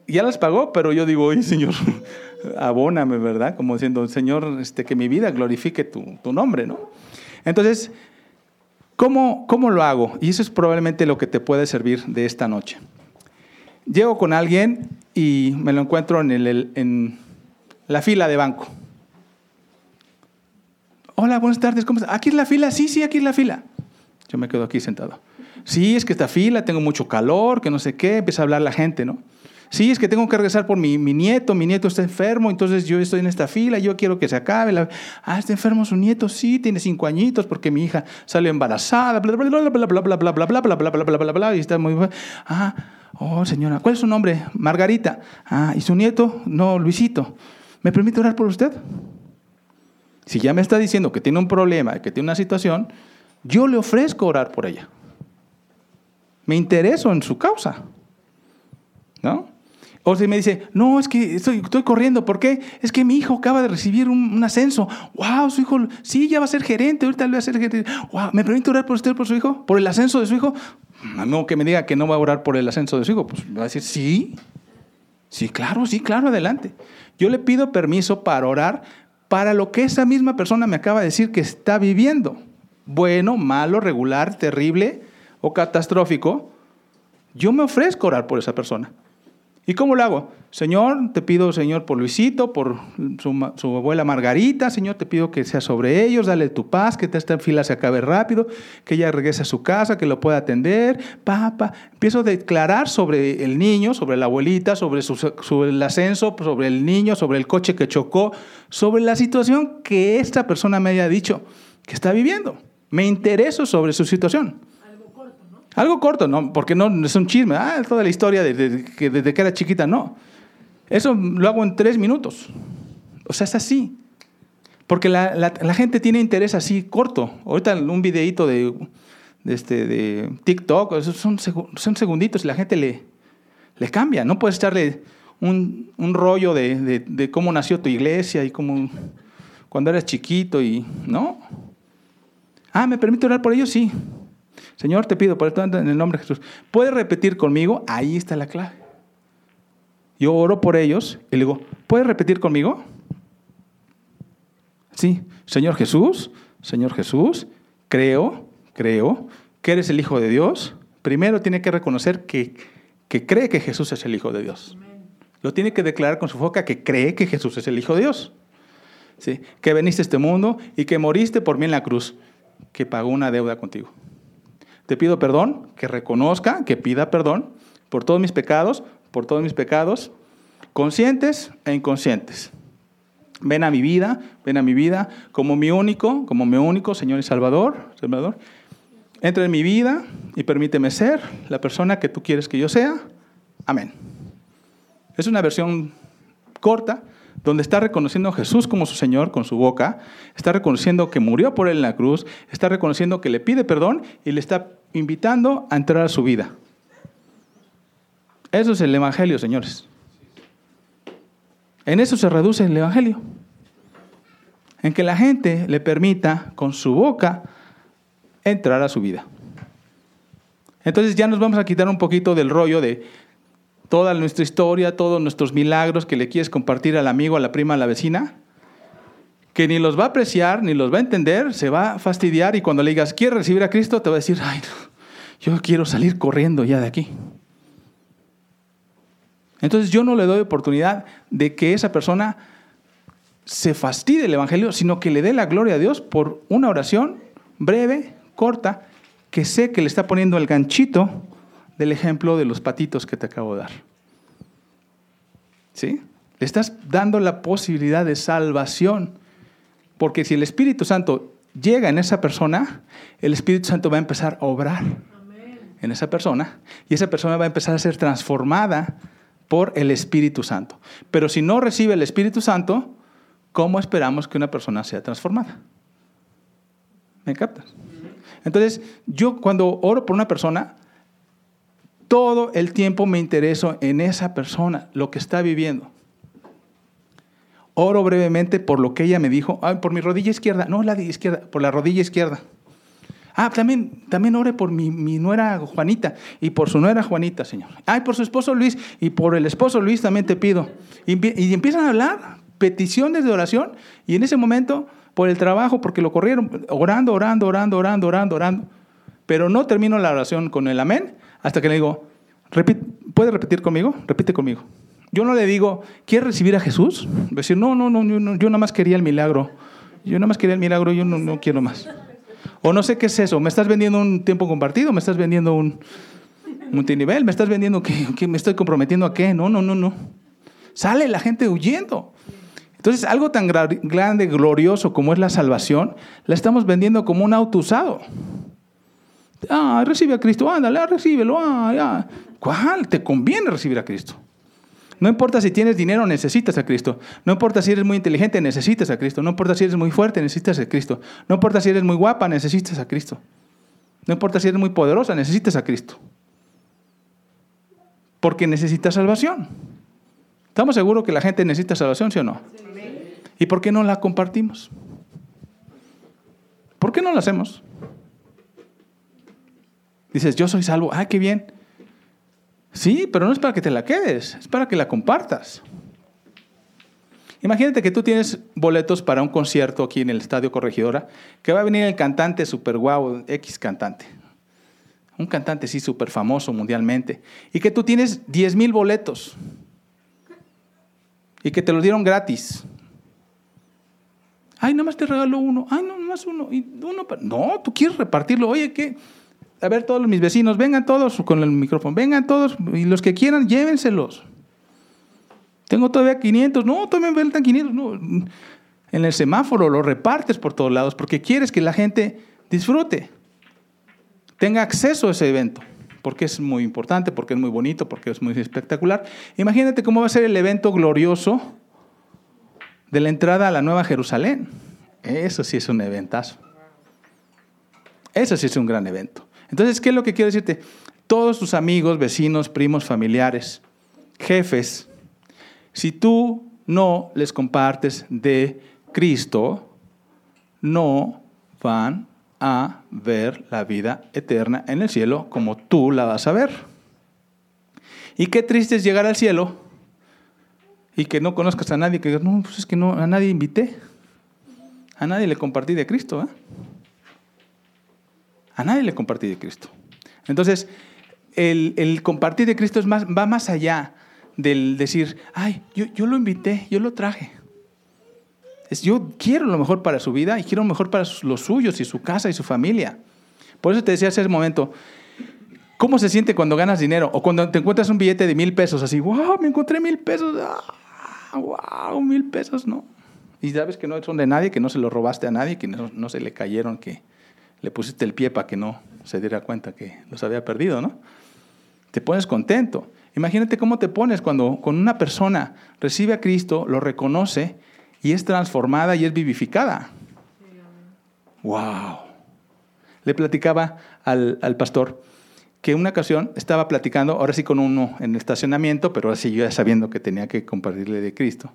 ya las pagó, pero yo digo, oye, Señor, abóname, ¿verdad? Como diciendo, Señor, este, que mi vida glorifique tu, tu nombre, ¿no? Entonces, ¿cómo, ¿cómo lo hago? Y eso es probablemente lo que te puede servir de esta noche. Llego con alguien y me lo encuentro en, el, en la fila de banco. Hola, buenas tardes, ¿cómo estás? ¿Aquí es la fila? Sí, sí, aquí es la fila. Yo me quedo aquí sentado. Sí, es que esta fila, tengo mucho calor, que no sé qué, empieza a hablar la gente, ¿no? Sí, es que tengo que regresar por mi, mi, nieto, mi nieto está enfermo, entonces yo estoy en esta fila, yo quiero que se acabe. La... Ah, está enfermo su nieto, sí, tiene cinco añitos porque mi hija salió embarazada, bla, bla, bla, bla, bla, bla, bla, bla, bla, bla, bla, bla, bla, bla, y está muy... Ah, oh, señora, ¿cuál es su nombre? Margarita. Ah, ¿y su nieto? No, Luisito. ¿Me permite orar por usted? Si ya me está diciendo que tiene un problema, que tiene una situación, yo le ofrezco orar por ella. Me intereso en su causa. ¿No? O si me dice, no, es que estoy, corriendo, ¿por qué? Es que mi hijo acaba de recibir un, ascenso. ¡Wow! Su hijo, sí, ya va a ser gerente, ahorita le voy a ser gerente. ¡Wow! ¿Me permite orar por usted, por su hijo? ¿Por el ascenso de su hijo? A no que me diga que no va a orar por el ascenso de su hijo. Pues va a decir, sí, sí, claro, sí, claro, adelante. Yo le pido permiso para orar para lo que esa misma persona me acaba de decir que está viviendo. Bueno, malo, regular, terrible o catastrófico. Yo me ofrezco a orar por esa persona. ¿Y cómo lo hago? Señor, te pido, Señor, por Luisito, por su, abuela Margarita, Señor, te pido que sea sobre ellos, dale tu paz, que esta fila se acabe rápido, que ella regrese a su casa, que lo pueda atender, papá. Empiezo a declarar sobre el niño, sobre la abuelita, sobre, su, sobre el ascenso, sobre el niño, sobre el coche que chocó, sobre la situación que esta persona me haya dicho que está viviendo. Me intereso sobre su situación. Algo corto, ¿no? Porque no es un chisme. Ah, toda la historia desde de, de, de, de, que era chiquita, no. Eso lo hago en tres minutos. O sea, es así. Porque la, la, la gente tiene interés así corto. Ahorita un videito de, este, de TikTok, son, son segunditos y la gente le, le cambia. No puedes echarle un, un rollo de, de, cómo nació tu iglesia y cómo cuando eras chiquito y no. Ah, ¿me permite orar por ellos? Sí. Señor, te pido por en el nombre de Jesús. ¿Puedes repetir conmigo? Ahí está la clave. Yo oro por ellos y le digo, ¿puedes repetir conmigo? Sí, Señor Jesús, Señor Jesús, creo, creo que eres el Hijo de Dios. Primero tiene que reconocer que, que cree que Jesús es el Hijo de Dios. Lo tiene que declarar con su boca que cree que Jesús es el Hijo de Dios. ¿Sí? Que veniste a este mundo y que moriste por mí en la cruz, que pagó una deuda contigo. Te pido perdón, que reconozca, que pida perdón por todos mis pecados, por todos mis pecados, conscientes e inconscientes. Ven a mi vida, ven a mi vida como mi único, como mi único Señor y Salvador, Salvador. Entra en mi vida y permíteme ser la persona que tú quieres que yo sea. Amén. Es una versión corta donde está reconociendo a Jesús como su Señor con su boca, está reconociendo que murió por él en la cruz, está reconociendo que le pide perdón y le está invitando a entrar a su vida. Eso es el Evangelio, señores. En eso se reduce el Evangelio. En que la gente le permita con su boca entrar a su vida. Entonces ya nos vamos a quitar un poquito del rollo de toda nuestra historia, todos nuestros milagros que le quieres compartir al amigo, a la prima, a la vecina, que ni los va a apreciar, ni los va a entender, se va a fastidiar y cuando le digas, ¿quieres recibir a Cristo? Te va a decir, ay, yo quiero salir corriendo ya de aquí. Entonces yo no le doy oportunidad de que esa persona se fastidie el Evangelio, sino que le dé la gloria a Dios por una oración breve, corta, que sé que le está poniendo el ganchito del ejemplo de los patitos que te acabo de dar. ¿Sí? Le estás dando la posibilidad de salvación. Porque si el Espíritu Santo llega en esa persona, el Espíritu Santo va a empezar a obrar en esa persona y esa persona va a empezar a ser transformada por el Espíritu Santo. Pero si no recibe el Espíritu Santo, ¿cómo esperamos que una persona sea transformada? ¿Me captas? Entonces, yo cuando oro por una persona, todo el tiempo me intereso en esa persona, lo que está viviendo. Oro brevemente por lo que ella me dijo, por mi rodilla izquierda, no la de izquierda, por la rodilla izquierda. Ah, también, también ore por mi, nuera Juanita y por su nuera Juanita, Señor. Ay, por su esposo Luis y por el esposo Luis también te pido. Y, y, empiezan a hablar peticiones de oración y en ese momento por el trabajo, porque lo corrieron, orando, orando, orando, orando, orando, orando. Pero no termino la oración con el amén hasta que le digo, ¿puede repetir conmigo? Repite conmigo. Yo no le digo, ¿quieres recibir a Jesús? Decir, no, no, no, yo, no, yo nada más quería el milagro. Yo nada más quería el milagro, yo no, no quiero más. O no sé qué es eso. ¿Me estás vendiendo un tiempo compartido? ¿Me estás vendiendo un multinivel? ¿Me estás vendiendo que, me estoy comprometiendo a qué? No, no, no, no. Sale la gente huyendo. Entonces, algo tan grande, glorioso como es la salvación, la estamos vendiendo como un auto usado. Ah, recibe a Cristo, ándale, ah, recíbelo, ah, ya. ¿Cuál? Te conviene recibir a Cristo. No importa si tienes dinero, necesitas a Cristo. No importa si eres muy inteligente, necesitas a Cristo. No importa si eres muy fuerte, necesitas a Cristo. No importa si eres muy guapa, necesitas a Cristo. No importa si eres muy poderosa, necesitas a Cristo. Porque necesitas salvación. ¿Estamos seguros que la gente necesita salvación, sí o no? ¿Y por qué no la compartimos? ¿Por qué no la hacemos? Dices, yo soy salvo. Ah, qué bien. Sí, pero no es para que te la quedes, es para que la compartas. Imagínate que tú tienes boletos para un concierto aquí en el Estadio Corregidora, que va a venir el cantante super guau, X cantante. Un cantante sí súper famoso mundialmente. Y que tú tienes 10 mil boletos. Y que te lo dieron gratis. Ay, nada más te regalo uno. Ay, no, más uno. Y uno no, tú quieres repartirlo. Oye, ¿qué? A ver todos mis vecinos, vengan todos con el micrófono, vengan todos y los que quieran, llévenselos. Tengo todavía 500, no, todavía me faltan 500, no. En el semáforo lo repartes por todos lados porque quieres que la gente disfrute, tenga acceso a ese evento, porque es muy importante, porque es muy bonito, porque es muy espectacular. Imagínate cómo va a ser el evento glorioso de la entrada a la Nueva Jerusalén. Eso sí es un eventazo. Eso sí es un gran evento. Entonces, ¿qué es lo que quiero decirte? Todos tus amigos, vecinos, primos, familiares, jefes, si tú no les compartes de Cristo, no van a ver la vida eterna en el cielo como tú la vas a ver. Y qué triste es llegar al cielo y que no conozcas a nadie, que digas, no, pues es que no, a nadie invité, a nadie le compartí de Cristo. ¿eh? A nadie le compartí de Cristo. Entonces, el, compartir de Cristo es más, va más allá del decir, ay, yo, yo lo invité, yo lo traje. Es, yo quiero lo mejor para su vida y quiero lo mejor para los suyos y su casa y su familia. Por eso te decía hace un momento, ¿cómo se siente cuando ganas dinero? O cuando te encuentras un billete de mil pesos, así, wow, me encontré mil pesos, ah, wow, mil pesos, ¿no? Y sabes que no son de nadie, que no se lo robaste a nadie, que no se le cayeron, que le pusiste el pie para que no se diera cuenta que los había perdido, ¿no? Te pones contento. Imagínate cómo te pones cuando con una persona recibe a Cristo, lo reconoce y es transformada y es vivificada. ¡Wow! Le platicaba al, al pastor que una ocasión estaba platicando, ahora sí con uno en el estacionamiento, pero ahora sí yo ya sabiendo que tenía que compartirle de Cristo.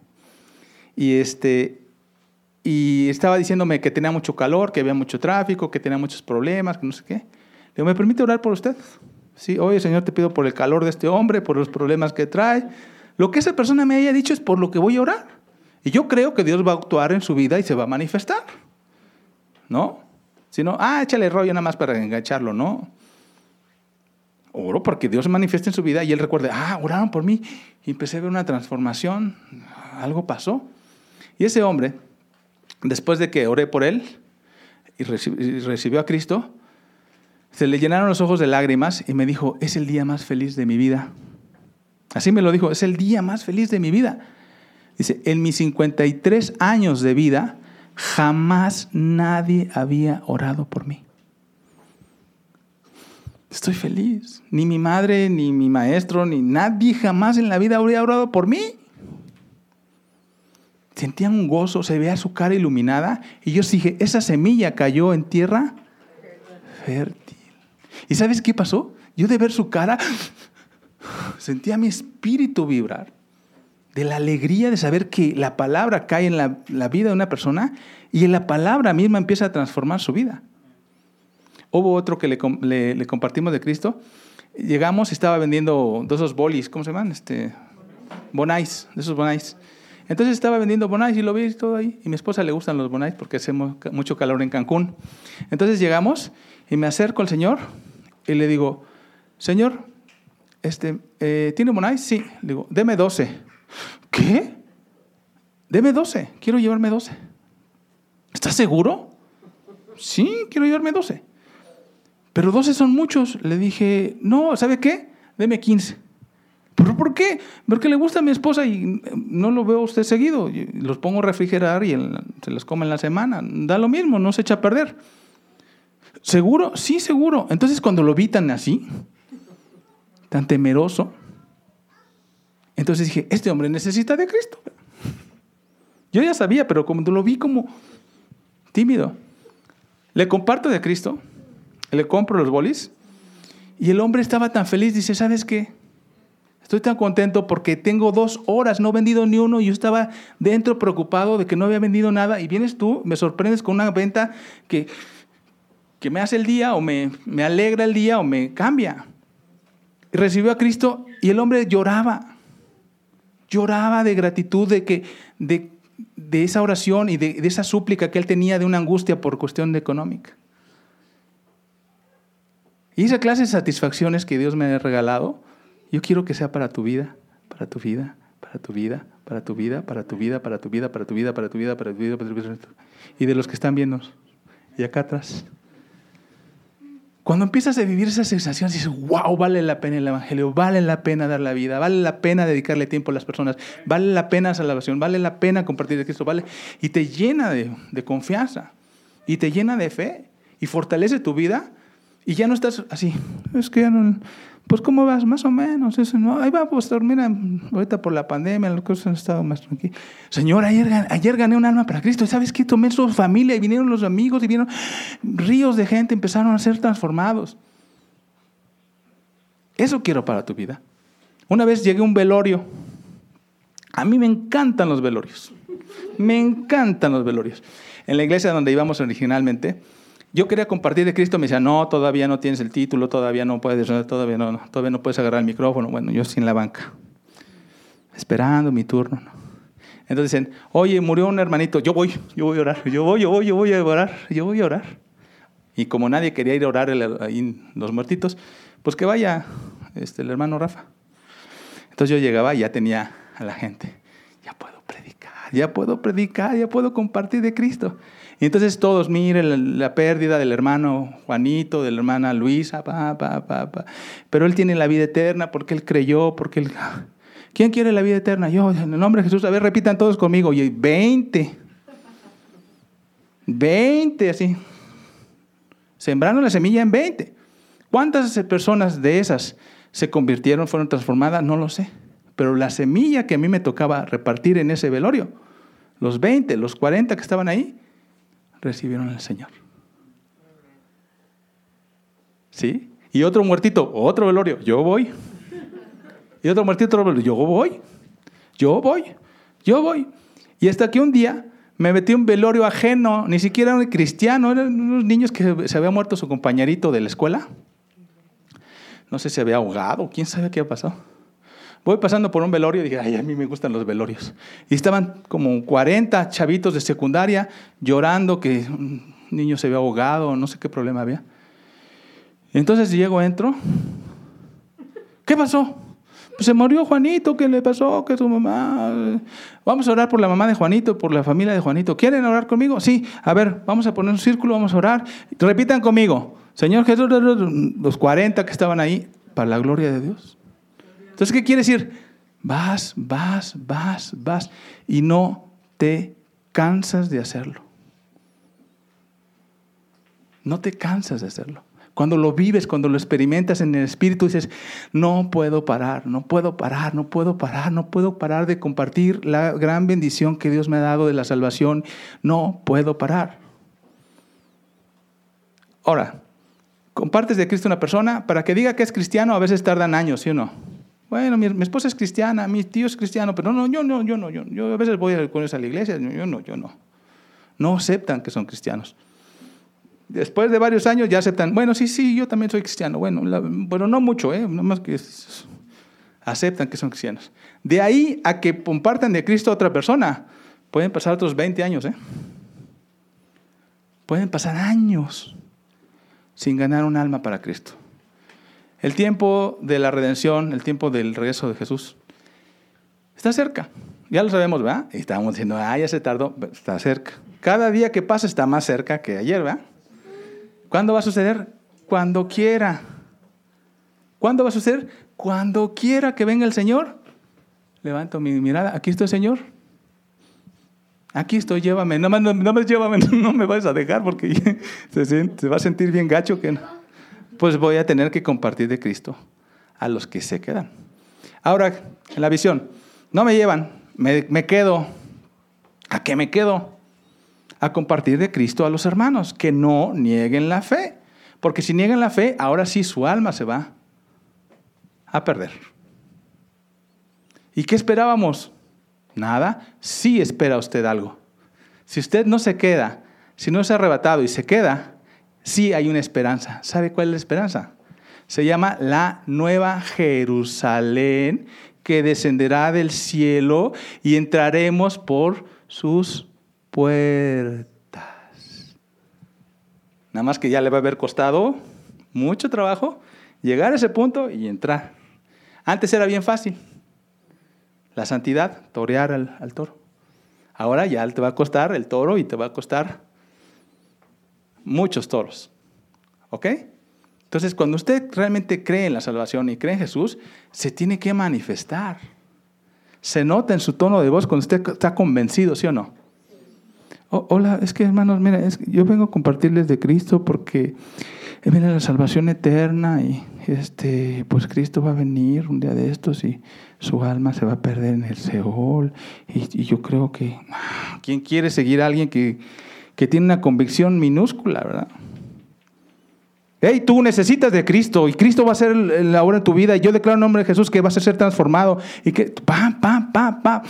Y, este, y estaba diciéndome que tenía mucho calor, que había mucho tráfico, que tenía muchos problemas, que no sé qué. Le digo, ¿me permite orar por usted? Sí, oye Señor, te pido por el calor de este hombre, por los problemas que trae. Lo que esa persona me haya dicho es por lo que voy a orar. Y yo creo que Dios va a actuar en su vida y se va a manifestar. ¿No? Si no, ah, échale rollo nada más para engancharlo, ¿no? Oro porque Dios se manifiesta en su vida y él recuerde, ah, oraron por mí y empecé a ver una transformación, algo pasó. Y ese hombre, después de que oré por él y recibió a Cristo, se le llenaron los ojos de lágrimas y me dijo, es el día más feliz de mi vida. Así me lo dijo, es el día más feliz de mi vida. Dice, en mis 53 años de vida, jamás nadie había orado por mí. Estoy feliz. Ni mi madre, ni mi maestro, ni nadie jamás en la vida habría orado por mí. Sentía un gozo, se veía su cara iluminada y yo dije, esa semilla cayó en tierra fértil. ¿Y sabes qué pasó? Yo de ver su cara, sentía mi espíritu vibrar de la alegría de saber que la palabra cae en la, vida de una persona y en la palabra misma empieza a transformar su vida. Hubo otro que le, compartimos de Cristo. Llegamos y estaba vendiendo dos esos bolis, ¿cómo se llaman? Este, bonais, de esos bonais. Entonces estaba vendiendo bonais y lo vi todo ahí. Y mi esposa le gustan los bonais porque hacemos mucho calor en Cancún. Entonces llegamos y me acerco al Señor y le digo, Señor, este, eh, ¿tiene Bonais? Sí. Le digo, deme 12. ¿Qué? Deme 12. Quiero llevarme 12. ¿Estás seguro? Sí, quiero llevarme 12. Pero 12 son muchos. Le dije, no, ¿sabe qué? Deme 15. ¿Pero por qué? Porque le gusta a mi esposa y no lo veo usted seguido. Los pongo a refrigerar y se los come en la semana. Da lo mismo, no se echa a perder. ¿Seguro? Sí, seguro. Entonces cuando lo vi tan así, tan temeroso, entonces dije, este hombre necesita de Cristo. Yo ya sabía, pero cuando lo vi como tímido, le comparto de Cristo, le compro los bolis, y el hombre estaba tan feliz, dice, ¿sabes qué? Estoy tan contento porque tengo dos horas, no he vendido ni uno, y yo estaba dentro preocupado de que no había vendido nada, y vienes tú, me sorprendes con una venta que que me hace el día o me, me alegra el día o me cambia. Y recibió a Cristo y el hombre lloraba. Lloraba de gratitud de, que, de, de esa oración y de, de, esa súplica que él tenía de una angustia por cuestión económica. Y esa clase de satisfacciones que Dios me ha regalado, yo quiero que sea para tu vida, para tu vida, para tu vida, para tu vida, para tu vida, para tu vida, para tu vida, para tu vida, para tu vida, para tu vida. Y de los que están viendo. Y acá atrás. Cuando empiezas a vivir esa sensación, dices, wow, vale la pena el Evangelio, vale la pena dar la vida, vale la pena dedicarle tiempo a las personas, vale la pena salvación, vale la pena compartir de Cristo, vale. Y te llena de, de confianza, y te llena de fe, y fortalece tu vida, y ya no estás así, es que ya no, pues ¿cómo vas? Más o menos. Ahí va, pues mira, ahorita por la pandemia las cosas han estado más tranquilas. Señor, ayer, gané un alma para Cristo. ¿Y sabes qué? Tomé su familia y vinieron los amigos y vinieron ríos de gente, empezaron a ser transformados. Eso quiero para tu vida. Una vez llegué a un velorio. A mí me encantan los velorios. Me encantan los velorios. En la iglesia donde íbamos originalmente, yo quería compartir de Cristo, me decía, no, todavía no tienes el título, todavía no puedes, todavía no, todavía no puedes agarrar el micrófono. Bueno, yo sin la banca, esperando mi turno. Entonces dicen, oye, murió un hermanito, yo voy, yo voy a orar, yo voy, yo voy, yo voy a orar, yo voy a orar. Y como nadie quería ir a orar ahí los muertitos, pues que vaya este, el hermano Rafa. Entonces yo llegaba y ya tenía a la gente, ya puedo predicar, ya puedo predicar, ya puedo compartir de Cristo. Y entonces todos, miren la, pérdida del hermano Juanito, de la hermana Luisa, pa, pa, pa, pa. Pero él tiene la vida eterna porque él creyó, porque él... ¿Quién quiere la vida eterna? Yo, en el nombre de Jesús. A ver, repitan todos conmigo. Y 20. 20, así. Sembrando la semilla en 20. ¿Cuántas personas de esas se convirtieron, fueron transformadas? No lo sé. Pero la semilla que a mí me tocaba repartir en ese velorio, los 20, los 40 que estaban ahí, recibieron al Señor. ¿Sí? Y otro muertito, otro velorio, yo voy. Y otro muertito, otro velorio, yo voy. Yo voy. Yo voy. Y hasta que un día me metí un velorio ajeno, ni siquiera un cristiano, eran unos niños que se había muerto su compañerito de la escuela. No sé si había ahogado, quién sabe qué ha pasado. Voy pasando por un velorio y dije, ay, a mí me gustan los velorios. Y estaban como 40 chavitos de secundaria llorando que un niño se había ahogado, no sé qué problema había. Entonces llego, entro. ¿Qué pasó? Pues se murió Juanito, ¿qué le pasó? Que su mamá. Vamos a orar por la mamá de Juanito, por la familia de Juanito. ¿Quieren orar conmigo? Sí. A ver, vamos a poner un círculo, vamos a orar. Repitan conmigo. Señor Jesús, los 40 que estaban ahí, para la gloria de Dios. Entonces, ¿qué quiere decir? Vas, vas, vas, vas y no te cansas de hacerlo. No te cansas de hacerlo. Cuando lo vives, cuando lo experimentas en el espíritu, dices, no puedo parar, no puedo parar, no puedo parar, no puedo parar de compartir la gran bendición que Dios me ha dado de la salvación. No puedo parar. Ahora, compartes de Cristo una persona, para que diga que es cristiano a veces tardan años, ¿sí o no? Bueno, mi, esposa es cristiana, mi tío es cristiano, pero no, yo no, yo no, yo, yo a veces voy con ellos a la iglesia, yo no, yo no. No aceptan que son cristianos. Después de varios años ya aceptan, bueno, sí, sí, yo también soy cristiano, bueno, pero no mucho, ¿eh? No más que aceptan que son cristianos. De ahí a que compartan de Cristo a otra persona, pueden pasar otros 20 años, ¿eh? Pueden pasar años sin ganar un alma para Cristo. El tiempo de la redención, el tiempo del regreso de Jesús, está cerca. Ya lo sabemos, ¿verdad? Y estábamos diciendo, ah, ya se tardó, está cerca. Cada día que pasa está más cerca que ayer, ¿verdad? ¿Cuándo va a suceder? Cuando quiera. ¿Cuándo va a suceder? Cuando quiera que venga el Señor. Levanto mi mirada, aquí está el Señor. Aquí estoy, llévame. No, no, no me llévame, no me vas a dejar porque se va a sentir bien gacho que no pues voy a tener que compartir de Cristo a los que se quedan. Ahora, en la visión, no me llevan, me, me quedo. ¿A qué me quedo? A compartir de Cristo a los hermanos, que no nieguen la fe. Porque si niegan la fe, ahora sí su alma se va a perder. ¿Y qué esperábamos? Nada. Sí espera usted algo. Si usted no se queda, si no ha arrebatado y se queda, sí hay una esperanza. ¿Sabe cuál es la esperanza? Se llama la Nueva Jerusalén que descenderá del cielo y entraremos por sus puertas. Nada más que ya le va a haber costado mucho trabajo llegar a ese punto y entrar. Antes era bien fácil. La santidad, torear al, al toro. Ahora ya te va a costar el toro y te va a costar muchos toros. ¿Ok? Entonces, cuando usted realmente cree en la salvación y cree en Jesús, se tiene que manifestar. Se nota en su tono de voz cuando usted está convencido, ¿sí o no? hola, es que hermanos, mira, yo vengo a compartirles de Cristo porque viene la salvación eterna y este, pues Cristo va a venir un día de estos y su alma se va a perder en el Seol. Y, y yo creo que, ¿quién quiere seguir a alguien que, que tiene una convicción minúscula, ¿verdad? Hey, tú necesitas de Cristo y Cristo va a ser la obra en tu vida. Y yo declaro en nombre de Jesús que vas a ser transformado y que pam, pam, pam, pam.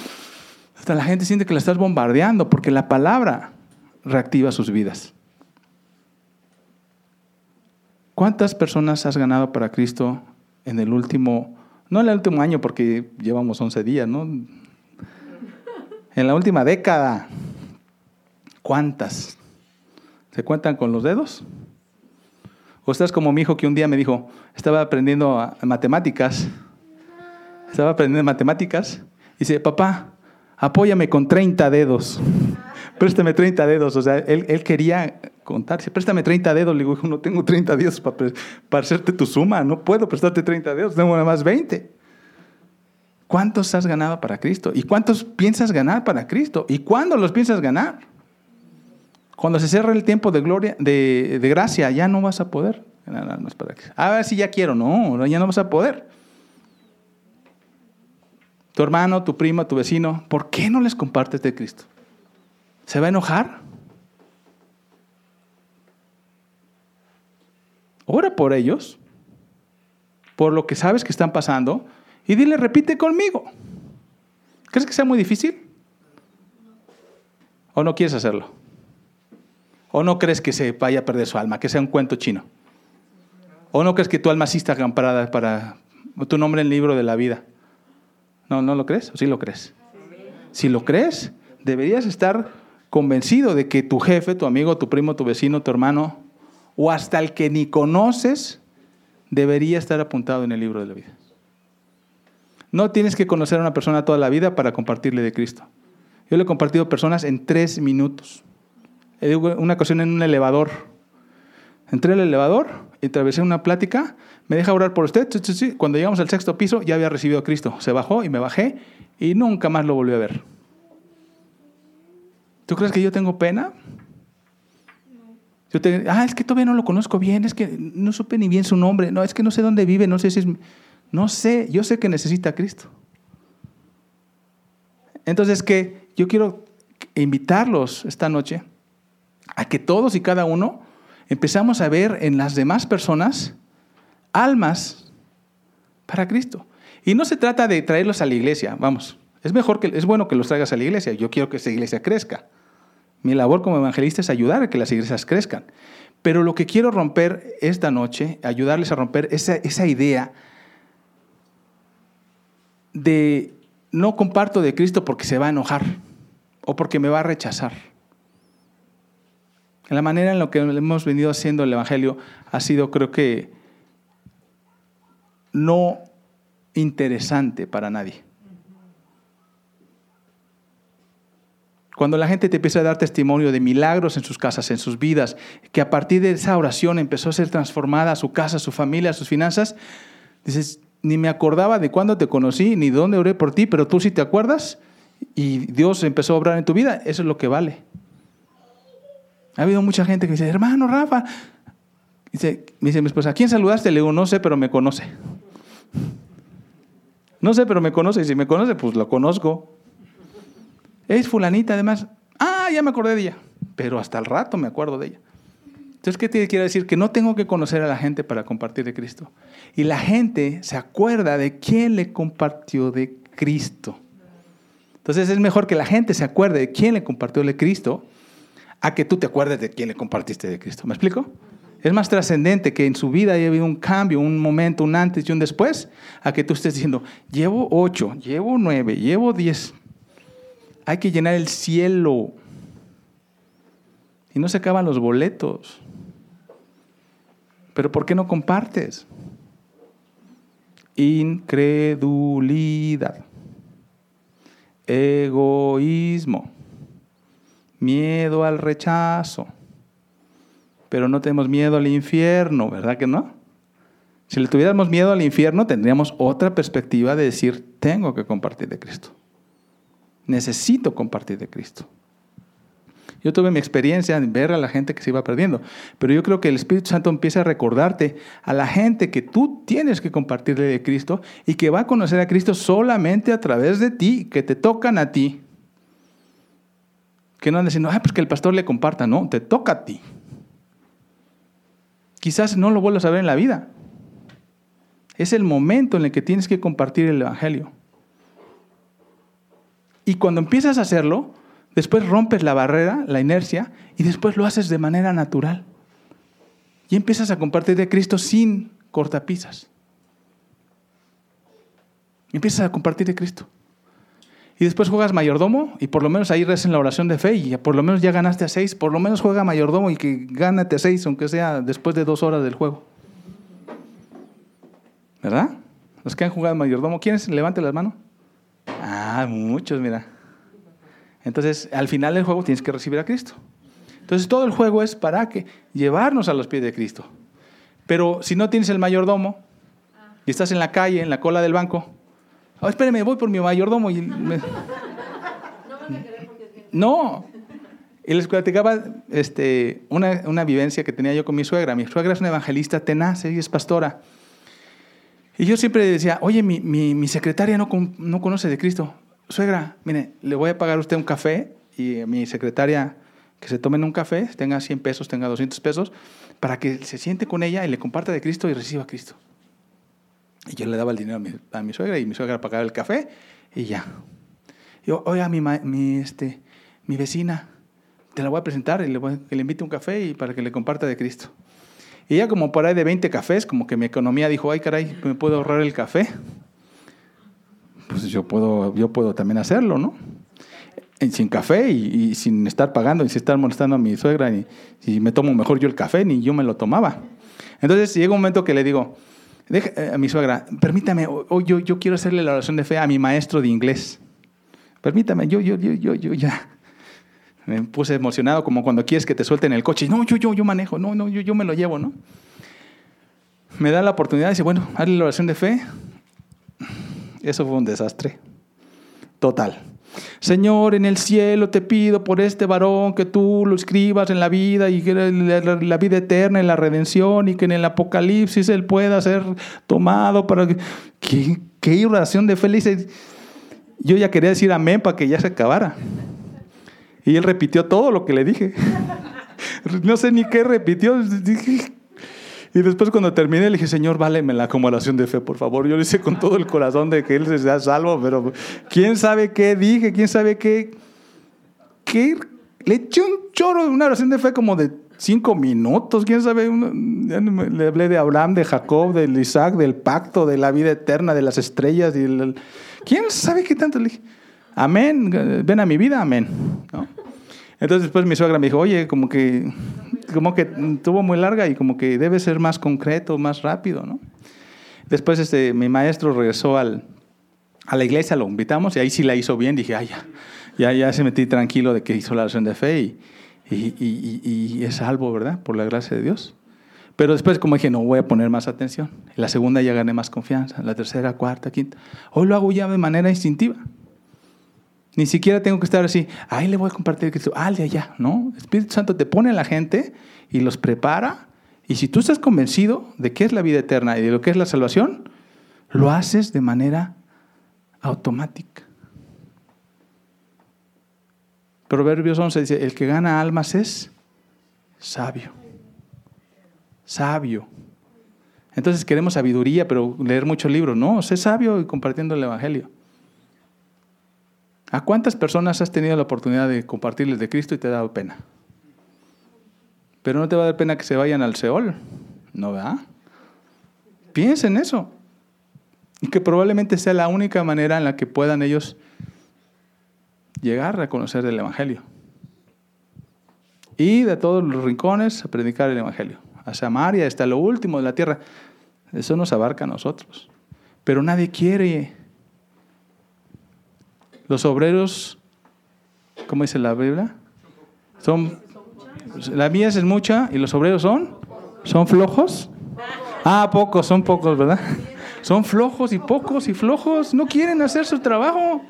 Hasta la gente siente que la estás bombardeando porque la palabra reactiva sus vidas. ¿Cuántas personas has ganado para Cristo en el último, no en el último año porque llevamos 11 días, ¿no? En la última década. ¿Cuántas? ¿Se cuentan con los dedos? O estás como mi hijo que un día me dijo, estaba aprendiendo matemáticas Estaba aprendiendo matemáticas. Dice, papá, apóyame con 30 dedos. Préstame 30 dedos. O sea, él, él quería contar. Dice, préstame 30 dedos. Le digo, no tengo 30 dedos para, para hacerte tu suma. No puedo prestarte 30 dedos. Tengo nada más 20. ¿Cuántos has ganado para Cristo? ¿Y cuántos piensas ganar para Cristo? ¿Y cuándo los piensas ganar? Cuando se cierre el tiempo de gloria, de, de gracia, ya no vas a poder. A ver si ya quiero. No, ya no vas a poder. Tu hermano, tu primo, tu vecino, ¿por qué no les compartes de Cristo? ¿Se va a enojar? Ora por ellos, por lo que sabes que están pasando, y dile, repite conmigo. ¿Crees que sea muy difícil? ¿O no quieres hacerlo? ¿O no crees que se vaya a perder su alma, que sea un cuento chino? ¿O no crees que tu alma sí está acamparada para tu nombre en el libro de la vida? ¿No, no lo crees? ¿O sí lo crees? Si lo crees, deberías estar convencido de que tu jefe, tu amigo, tu primo, tu vecino, tu hermano, o hasta el que ni conoces, debería estar apuntado en el libro de la vida. No tienes que conocer a una persona toda la vida para compartirle de Cristo. Yo le he compartido personas en tres minutos. Una ocasión en un elevador. Entré al elevador, atravesé una plática, me deja orar por usted. Cuando llegamos al sexto piso ya había recibido a Cristo. Se bajó y me bajé y nunca más lo volví a ver. ¿Tú crees que yo tengo pena? Yo te, ah, es que todavía no lo conozco bien, es que no supe ni bien su nombre, no, es que no sé dónde vive, no sé si es... No sé, yo sé que necesita a Cristo. Entonces, que yo quiero invitarlos esta noche a que todos y cada uno empezamos a ver en las demás personas almas para Cristo. Y no se trata de traerlos a la iglesia, vamos. Es mejor que es bueno que los traigas a la iglesia. Yo quiero que esa iglesia crezca. Mi labor como evangelista es ayudar a que las iglesias crezcan. Pero lo que quiero romper esta noche, ayudarles a romper esa, esa idea de no comparto de Cristo porque se va a enojar o porque me va a rechazar. La manera en la que hemos venido haciendo el Evangelio ha sido, creo que, no interesante para nadie. Cuando la gente te empieza a dar testimonio de milagros en sus casas, en sus vidas, que a partir de esa oración empezó a ser transformada su casa, su familia, sus finanzas, dices, ni me acordaba de cuándo te conocí, ni de dónde oré por ti, pero tú sí te acuerdas y Dios empezó a obrar en tu vida, eso es lo que vale. Ha habido mucha gente que dice, hermano Rafa, dice, me dice mi esposa, ¿a quién saludaste? Le digo, no sé, pero me conoce. No sé, pero me conoce. Y si me conoce, pues lo conozco. Es fulanita, además. Ah, ya me acordé de ella. Pero hasta el rato me acuerdo de ella. Entonces, ¿qué te quiere decir? Que no tengo que conocer a la gente para compartir de Cristo. Y la gente se acuerda de quién le compartió de Cristo. Entonces es mejor que la gente se acuerde de quién le compartió de Cristo a que tú te acuerdes de quién le compartiste de Cristo. ¿Me explico? Es más trascendente que en su vida haya habido un cambio, un momento, un antes y un después, a que tú estés diciendo, llevo ocho, llevo nueve, llevo diez. Hay que llenar el cielo. Y no se acaban los boletos. Pero ¿por qué no compartes? Incredulidad. Egoísmo miedo al rechazo. Pero no tenemos miedo al infierno, ¿verdad que no? Si le tuviéramos miedo al infierno, tendríamos otra perspectiva de decir, tengo que compartir de Cristo. Necesito compartir de Cristo. Yo tuve mi experiencia en ver a la gente que se iba perdiendo, pero yo creo que el Espíritu Santo empieza a recordarte a la gente que tú tienes que compartirle de Cristo y que va a conocer a Cristo solamente a través de ti, que te tocan a ti. Que no andan diciendo, ah, pues que el pastor le comparta. No, te toca a ti. Quizás no lo vuelvas a ver en la vida. Es el momento en el que tienes que compartir el Evangelio. Y cuando empiezas a hacerlo, después rompes la barrera, la inercia, y después lo haces de manera natural. Y empiezas a compartir de Cristo sin cortapisas. Empiezas a compartir de Cristo y después juegas mayordomo y por lo menos ahí en la oración de fe y por lo menos ya ganaste a seis, por lo menos juega mayordomo y que gánate a seis, aunque sea después de dos horas del juego. ¿Verdad? Los que han jugado mayordomo, ¿quiénes? Levante las manos. Ah, muchos, mira. Entonces, al final del juego tienes que recibir a Cristo. Entonces, todo el juego es para que llevarnos a los pies de Cristo. Pero si no tienes el mayordomo y estás en la calle, en la cola del banco, oh, espérame, voy por mi mayordomo y me... No. Y les platicaba este, una, una, vivencia que tenía yo con mi suegra. Mi suegra es una evangelista tenaz, ella es pastora. Y yo siempre decía, oye, mi, mi, mi secretaria no, no, conoce de Cristo. Suegra, mire, le voy a pagar a usted un café y mi secretaria que se tomen un café, tenga 100 pesos, tenga 200 pesos, para que se siente con ella y le comparta de Cristo y reciba a Cristo. Y yo le daba el dinero a mi, a mi suegra y mi suegra pagaba el café y ya. Yo, oiga, mi, mi, este, mi vecina, te la voy a presentar y le voy, que le invite un café y para que le comparta de Cristo. Y ya como por ahí de 20 cafés, como que mi economía dijo, ay caray, ¿me puedo ahorrar el café? Pues yo puedo, yo puedo también hacerlo, ¿no? sin café y, sin estar pagando y sin estar molestando a mi suegra, y, y, me tomo mejor yo el café, ni yo me lo tomaba. Entonces llega un momento que le digo eh, a mi suegra, permítame, hoy yo, yo quiero hacerle la oración de fe a mi maestro de inglés. Permítame, yo, yo, yo, yo, yo ya. Me puse emocionado como cuando quieres que te suelten el coche. No, yo, yo, yo manejo. No, no, yo, yo me lo llevo, ¿no? Me da la oportunidad y dice, bueno, hazle la oración de fe. Eso fue un desastre. Total. Señor, en el cielo te pido por este varón que tú lo escribas en la vida y que la, vida eterna, en la redención y que en el apocalipsis él pueda ser tomado para que... ¿Qué, qué oración de fe? Yo ya quería decir amén para que ya se acabara. Y él repitió todo lo que le dije. No sé ni qué repitió. Y después cuando terminé le dije, Señor, váleme la oración de fe, por favor. Yo le hice con todo el corazón de que Él se sea salvo, pero quién sabe qué dije, quién sabe qué... qué le eché un choro de una oración de fe como de cinco minutos, quién sabe. Le hablé de Abraham, de Jacob, de Isaac, del pacto, de la vida eterna, de las estrellas. Y ¿Quién sabe qué tanto? Le dije, amén, ven a mi vida, amén. Entonces después mi suegra me dijo, oye, como que, como que tuvo muy larga y como que debe ser más concreto, más rápido, ¿no? Después este, mi maestro regresó al, a la iglesia, lo invitamos y ahí sí la hizo bien. Dije, ay, ya, ya, ya se metí tranquilo de que hizo la oración de fe y, y, es salvo, ¿verdad? Por la gracia de Dios. Pero después, como dije, no voy a poner más atención. En la segunda ya gané más confianza. La tercera, cuarta, quinta. Hoy lo hago ya de manera instintiva. Ni siquiera tengo que estar así, ahí le voy a compartir Cristo, ah, de allá, ¿no? El Espíritu Santo te pone a la gente y los prepara. Y si tú estás convencido de qué es la vida eterna y de lo que es la salvación, lo haces de manera automática. Proverbios 11 dice, el que gana almas es sabio. Sabio. Entonces queremos sabiduría, pero leer muchos libros. No, sé sabio y compartiendo el Evangelio. ¿A cuántas personas has tenido la oportunidad de compartirles de Cristo y te ha dado pena? Pero no te va a dar pena que se vayan al Seol, ¿no verdad? Piensa en eso. Y que probablemente sea la única manera en la que puedan ellos llegar a conocer el Evangelio. Y de todos los rincones a predicar el Evangelio. A Samaria, hasta lo último de la tierra. Eso nos abarca a nosotros. Pero nadie quiere los obreros, ¿cómo dice la Biblia? Son, la mies es mucha y los obreros son, son flojos. Ah, pocos, son pocos, ¿verdad? Son flojos y pocos y flojos. No quieren hacer su trabajo.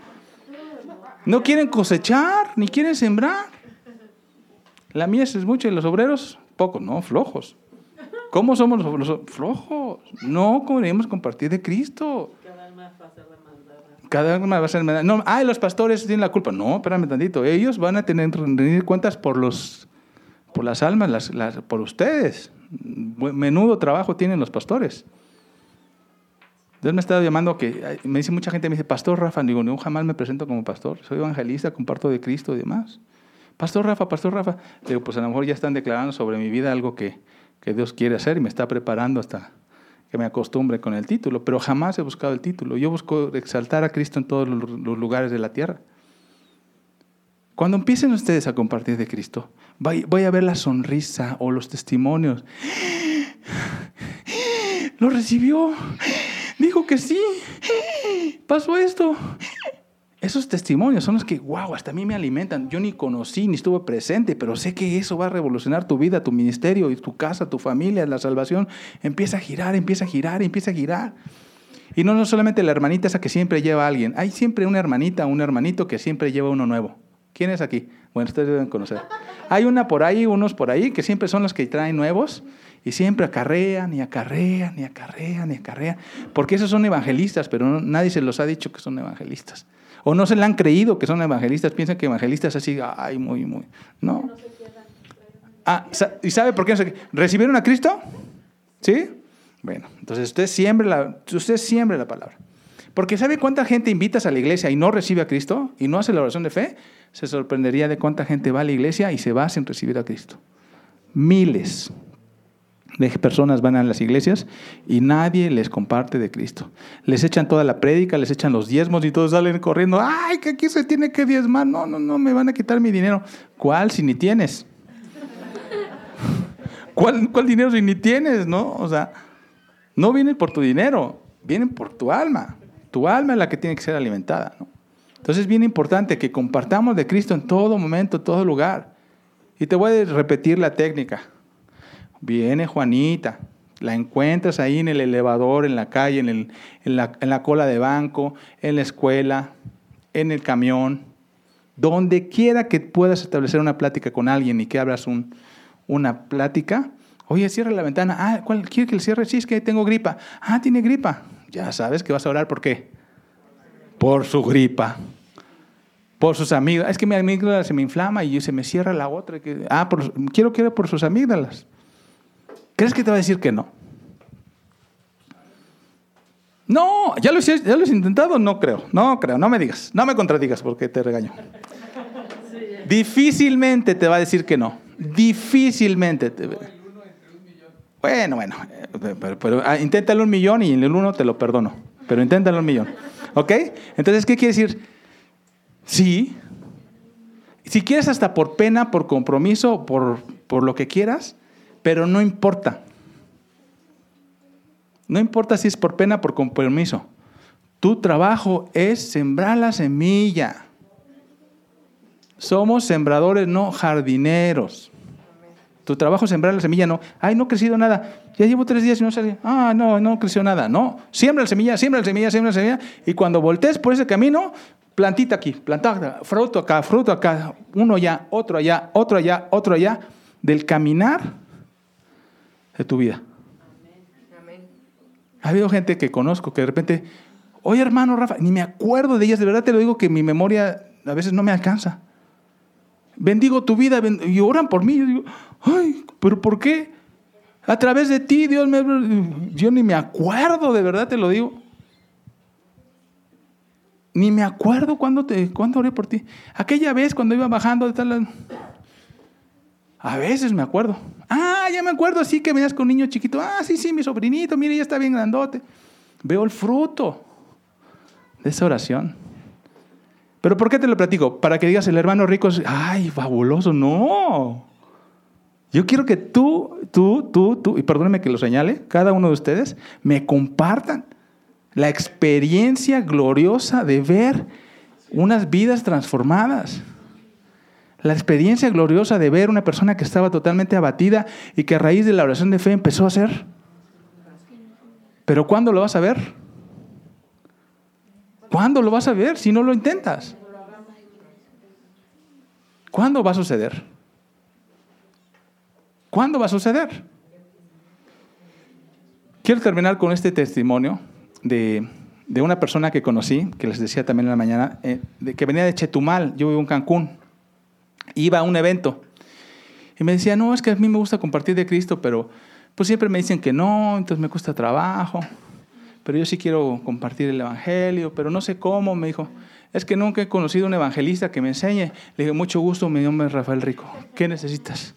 No quieren cosechar, ni quieren sembrar. La mies es mucha y los obreros, pocos, no, flojos. ¿Cómo somos los, flojos? No queremos compartir de Cristo. Cada va a ser no, ay, los pastores tienen la culpa. No, espérame tantito. Ellos van a tener que rendir cuentas por los por las almas, las, por ustedes. Menudo trabajo tienen los pastores. Dios me estado llamando que me dice mucha gente me dice, "Pastor Rafa", digo, "No, jamás me presento como pastor. Soy evangelista, comparto de Cristo y demás." Pastor Rafa, Pastor Rafa. Digo, pues a lo mejor ya están declarando sobre mi vida algo que, que Dios quiere hacer y me está preparando hasta que me acostumbre con el título, pero jamás he buscado el título. Yo busco exaltar a Cristo en todos los lugares de la tierra. Cuando empiecen ustedes a compartir de Cristo, voy a ver la sonrisa o los testimonios. Lo recibió. Dijo que sí, pasó esto. Esos testimonios son los que, wow, hasta a mí me alimentan. Yo ni conocí, ni estuve presente, pero sé que eso va a revolucionar tu vida, tu ministerio, tu casa, tu familia, la salvación. Empieza a girar, empieza a girar, empieza a girar. Y no, no solamente la hermanita esa que siempre lleva a alguien. Hay siempre una hermanita, un hermanito que siempre lleva uno nuevo. ¿Quién es aquí? Bueno, ustedes deben conocer. Hay una por ahí, unos por ahí, que siempre son los que traen nuevos y siempre acarrean y acarrean y acarrean y acarrean. Porque esos son evangelistas, pero nadie se los ha dicho que son evangelistas. O no se le han creído que son evangelistas, piensan que evangelistas así, ay, muy, muy. No. Ah, ¿y sabe por qué no se... ¿Recibieron a Cristo? ¿Sí? Bueno, entonces usted siembre la, usted siembre la palabra. Porque ¿sabe cuánta gente invitas a la iglesia y no recibe a Cristo y no hace la oración de fe? Se sorprendería de cuánta gente va a la iglesia y se va sin recibir a Cristo. Miles de personas van a las iglesias y nadie les comparte de Cristo. Les echan toda la prédica, les echan los diezmos y todos salen corriendo. ¡Ay, que aquí se tiene que diezmar! No, no, no, me van a quitar mi dinero. ¿Cuál si ni tienes? ¿Cuál, cuál dinero si ni tienes? ¿No? O sea, no vienen por tu dinero, vienen por tu alma. Tu alma es la que tiene que ser alimentada. Entonces es bien importante que compartamos de Cristo en todo momento, en todo lugar. Y te voy a repetir la técnica. Viene Juanita, la encuentras ahí en el elevador, en la calle, en, el, en, la, en la cola de banco, en la escuela, en el camión, donde quiera que puedas establecer una plática con alguien y que abras un, una plática, Oye, cierra la ventana. Ah, ¿cuál quiere que le cierre? Sí, es que tengo gripa. Ah, tiene gripa. Ya sabes que vas a orar por qué. Por su gripa. Por sus amígdalas. Es que mi amígdala se me inflama y se me cierra la otra. Ah, quiero que por sus amígdalas. ¿Crees que te va a decir que no? No, ¿ya lo, ya lo has intentado? No creo, no creo, no me digas, no me contradigas porque te regaño. Difícilmente te va a decir que no, difícilmente. Te... Bueno, bueno, pero, ah, inténtalo un millón y en el uno te lo perdono. Pero inténtalo un millón. ¿Ok? Entonces, ¿qué quiere decir? Sí. Si quieres hasta por pena, por compromiso, por, por lo que quieras, pero no importa. No importa si es por pena, por compromiso. Tu trabajo es sembrar la semilla. Somos sembradores, no jardineros. Tu trabajo es sembrar la semilla, no. Ay, no ha crecido nada. Ya llevo tres días y no salió. Ah, no, no creció nada. No. Siembra la semilla, siembra la semilla, siembra la semilla. Y cuando voltees por ese camino, plantita aquí, plantita, fruto acá, fruto acá, uno allá, otro allá, otro allá, otro allá, del caminar de tu vida. Ha habido gente que conozco que de repente, oye hermano Rafa, ni me acuerdo de ellas, de verdad te lo digo que mi memoria a veces no me alcanza bendigo tu vida y oran por mí. Yo digo, ay, pero ¿por qué? A través de ti, Dios me... Yo ni me acuerdo, de verdad te lo digo. Ni me acuerdo cuándo, te, cuándo oré por ti. Aquella vez cuando iba bajando de tal... A veces me acuerdo. Ah, ya me acuerdo, sí que venías con un niño chiquito. Ah, sí, sí, mi sobrinito, mire, ya está bien grandote. Veo el fruto de esa oración. Pero ¿por qué te lo platico? Para que digas, el hermano rico es, ay, fabuloso. No. Yo quiero que tú, tú, tú, tú, y perdóneme que lo señale, cada uno de ustedes, me compartan la experiencia gloriosa de ver unas vidas transformadas. La experiencia gloriosa de ver una persona que estaba totalmente abatida y que a raíz de la oración de fe empezó a hacer. Pero ¿cuándo lo vas a ver? ¿Cuándo lo vas a ver si no lo intentas? ¿Cuándo va a suceder? ¿Cuándo va a suceder? Quiero terminar con este testimonio de, una persona que conocí, que les decía también en la mañana, eh, de, que venía de Chetumal, yo vivo en Cancún, iba a un evento y me decía, no, es que a mí me gusta compartir de Cristo, pero pues siempre me dicen que no, entonces me cuesta trabajo pero yo sí quiero compartir el Evangelio, pero no sé cómo, me dijo. Es que nunca he conocido un evangelista que me enseñe. Le dije, mucho gusto, mi nombre es Rafael Rico. ¿Qué necesitas?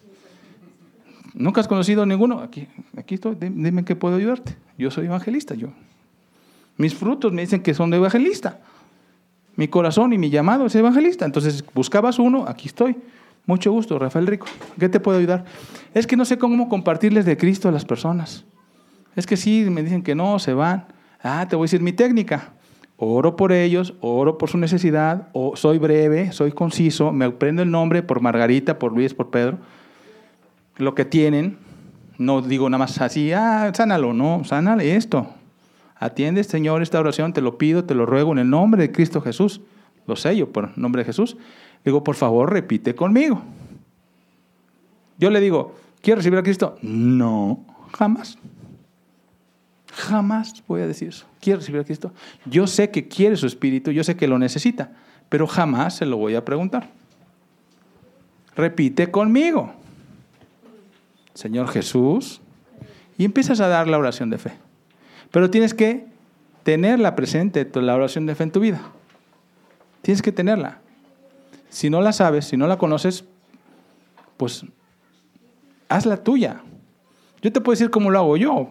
¿Nunca has conocido ninguno? Aquí, aquí estoy, dime qué puedo ayudarte. Yo soy evangelista, yo. Mis frutos me dicen que son de evangelista. Mi corazón y mi llamado es evangelista. Entonces, buscabas uno, aquí estoy. Mucho gusto, Rafael Rico. ¿Qué te puedo ayudar? Es que no sé cómo compartirles de Cristo a las personas. Es que sí, me dicen que no, se van. Ah, te voy a decir mi técnica. Oro por ellos, oro por su necesidad, o soy breve, soy conciso, me aprendo el nombre por Margarita, por Luis, por Pedro, lo que tienen, no digo nada más así, ah, sánalo, no, sánale esto. Atiende, Señor, esta oración, te lo pido, te lo ruego en el nombre de Cristo Jesús. Lo sello por el nombre de Jesús. Digo, por favor, repite conmigo. Yo le digo, ¿quiero recibir a Cristo? No, jamás. Jamás voy a decir eso. ¿Quiere recibir a Cristo? Yo sé que quiere su espíritu, yo sé que lo necesita, pero jamás se lo voy a preguntar. Repite conmigo. Señor Jesús, y empiezas a dar la oración de fe. Pero tienes que tenerla presente, la oración de fe en tu vida. Tienes que tenerla. Si no la sabes, si no la conoces, pues hazla tuya. Yo te puedo decir cómo lo hago yo,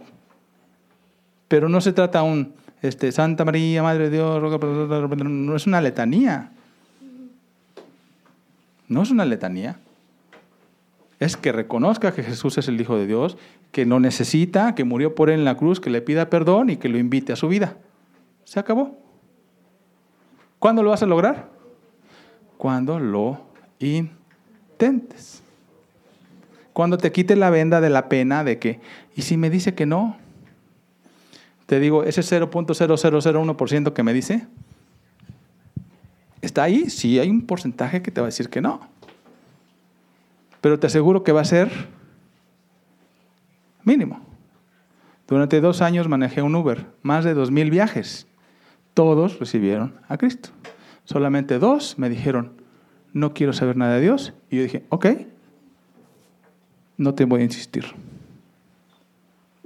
pero no se trata un este, Santa María, Madre de Dios, no es una letanía. No es una letanía. Es que reconozca que Jesús es el Hijo de Dios, que no necesita, que murió por él en la cruz, que le pida perdón y que lo invite a su vida. Se acabó. ¿Cuándo lo vas a lograr? Cuando lo intentes. Cuando te quites la venda de la pena de que, ¿y si me dice que no? te digo, ese 0.0001% que me dice, ¿está ahí? Sí, hay un porcentaje que te va a decir que no. Pero te aseguro que va a ser mínimo. Durante dos años manejé un Uber, más de dos mil viajes. Todos recibieron a Cristo. Solamente dos me dijeron, no quiero saber nada de Dios. Y yo dije, ok, no te voy a insistir.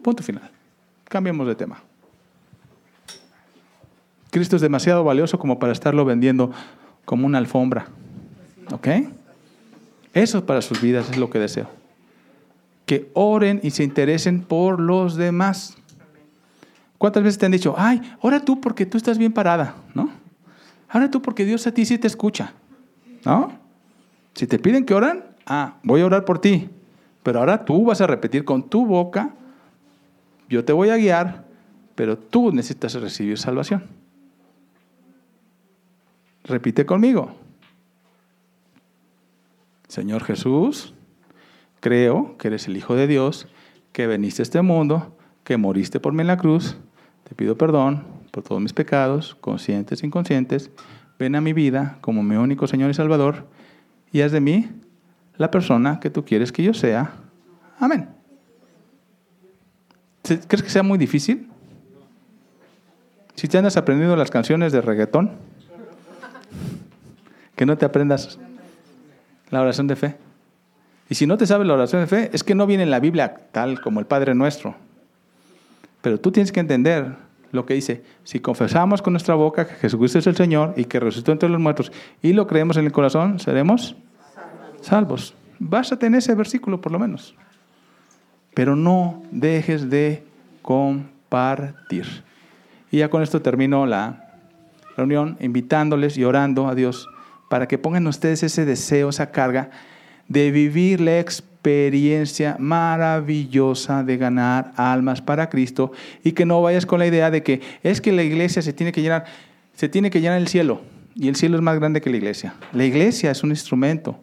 Punto final. Cambiemos de tema. Cristo es demasiado valioso como para estarlo vendiendo como una alfombra. ¿Ok? Eso para sus vidas es lo que deseo. Que oren y se interesen por los demás. ¿Cuántas veces te han dicho, ay, ora tú porque tú estás bien parada, ¿no? Ora tú porque Dios a ti sí te escucha, ¿no? Si te piden que oran, ah, voy a orar por ti, pero ahora tú vas a repetir con tu boca, yo te voy a guiar, pero tú necesitas recibir salvación. Repite conmigo. Señor Jesús, creo que eres el Hijo de Dios, que veniste a este mundo, que moriste por mí en la cruz. Te pido perdón por todos mis pecados, conscientes e inconscientes. Ven a mi vida como mi único Señor y Salvador y haz de mí la persona que tú quieres que yo sea. Amén. ¿Crees que sea muy difícil? Si te andas aprendiendo las canciones de reggaetón, que no te aprendas la oración de fe. Y si no te sabes la oración de fe, es que no viene en la Biblia tal como el Padre nuestro. Pero tú tienes que entender lo que dice, si confesamos con nuestra boca que Jesucristo es el Señor y que resucitó entre los muertos y lo creemos en el corazón, seremos salvos. Básate en ese versículo por lo menos. Pero no dejes de compartir. Y ya con esto termino la reunión invitándoles y orando a Dios para que pongan ustedes ese deseo, esa carga de vivir la experiencia maravillosa de ganar almas para Cristo y que no vayas con la idea de que es que la iglesia se tiene que llenar, se tiene que llenar el cielo y el cielo es más grande que la iglesia. La iglesia es un instrumento.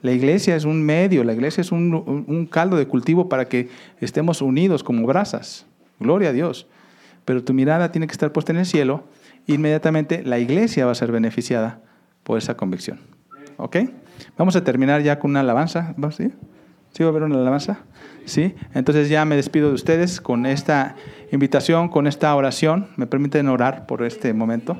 La iglesia es un medio, la iglesia es un, caldo de cultivo para que estemos unidos como brasas. Gloria a Dios. Pero tu mirada tiene que estar puesta en el cielo. Inmediatamente la iglesia va a ser beneficiada por esa convicción. ¿Ok? Vamos a terminar ya con una alabanza. ¿Sí? ¿Sí va a haber una alabanza? ¿Sí? Entonces ya me despido de ustedes con esta invitación, con esta oración. Me permiten orar por este momento.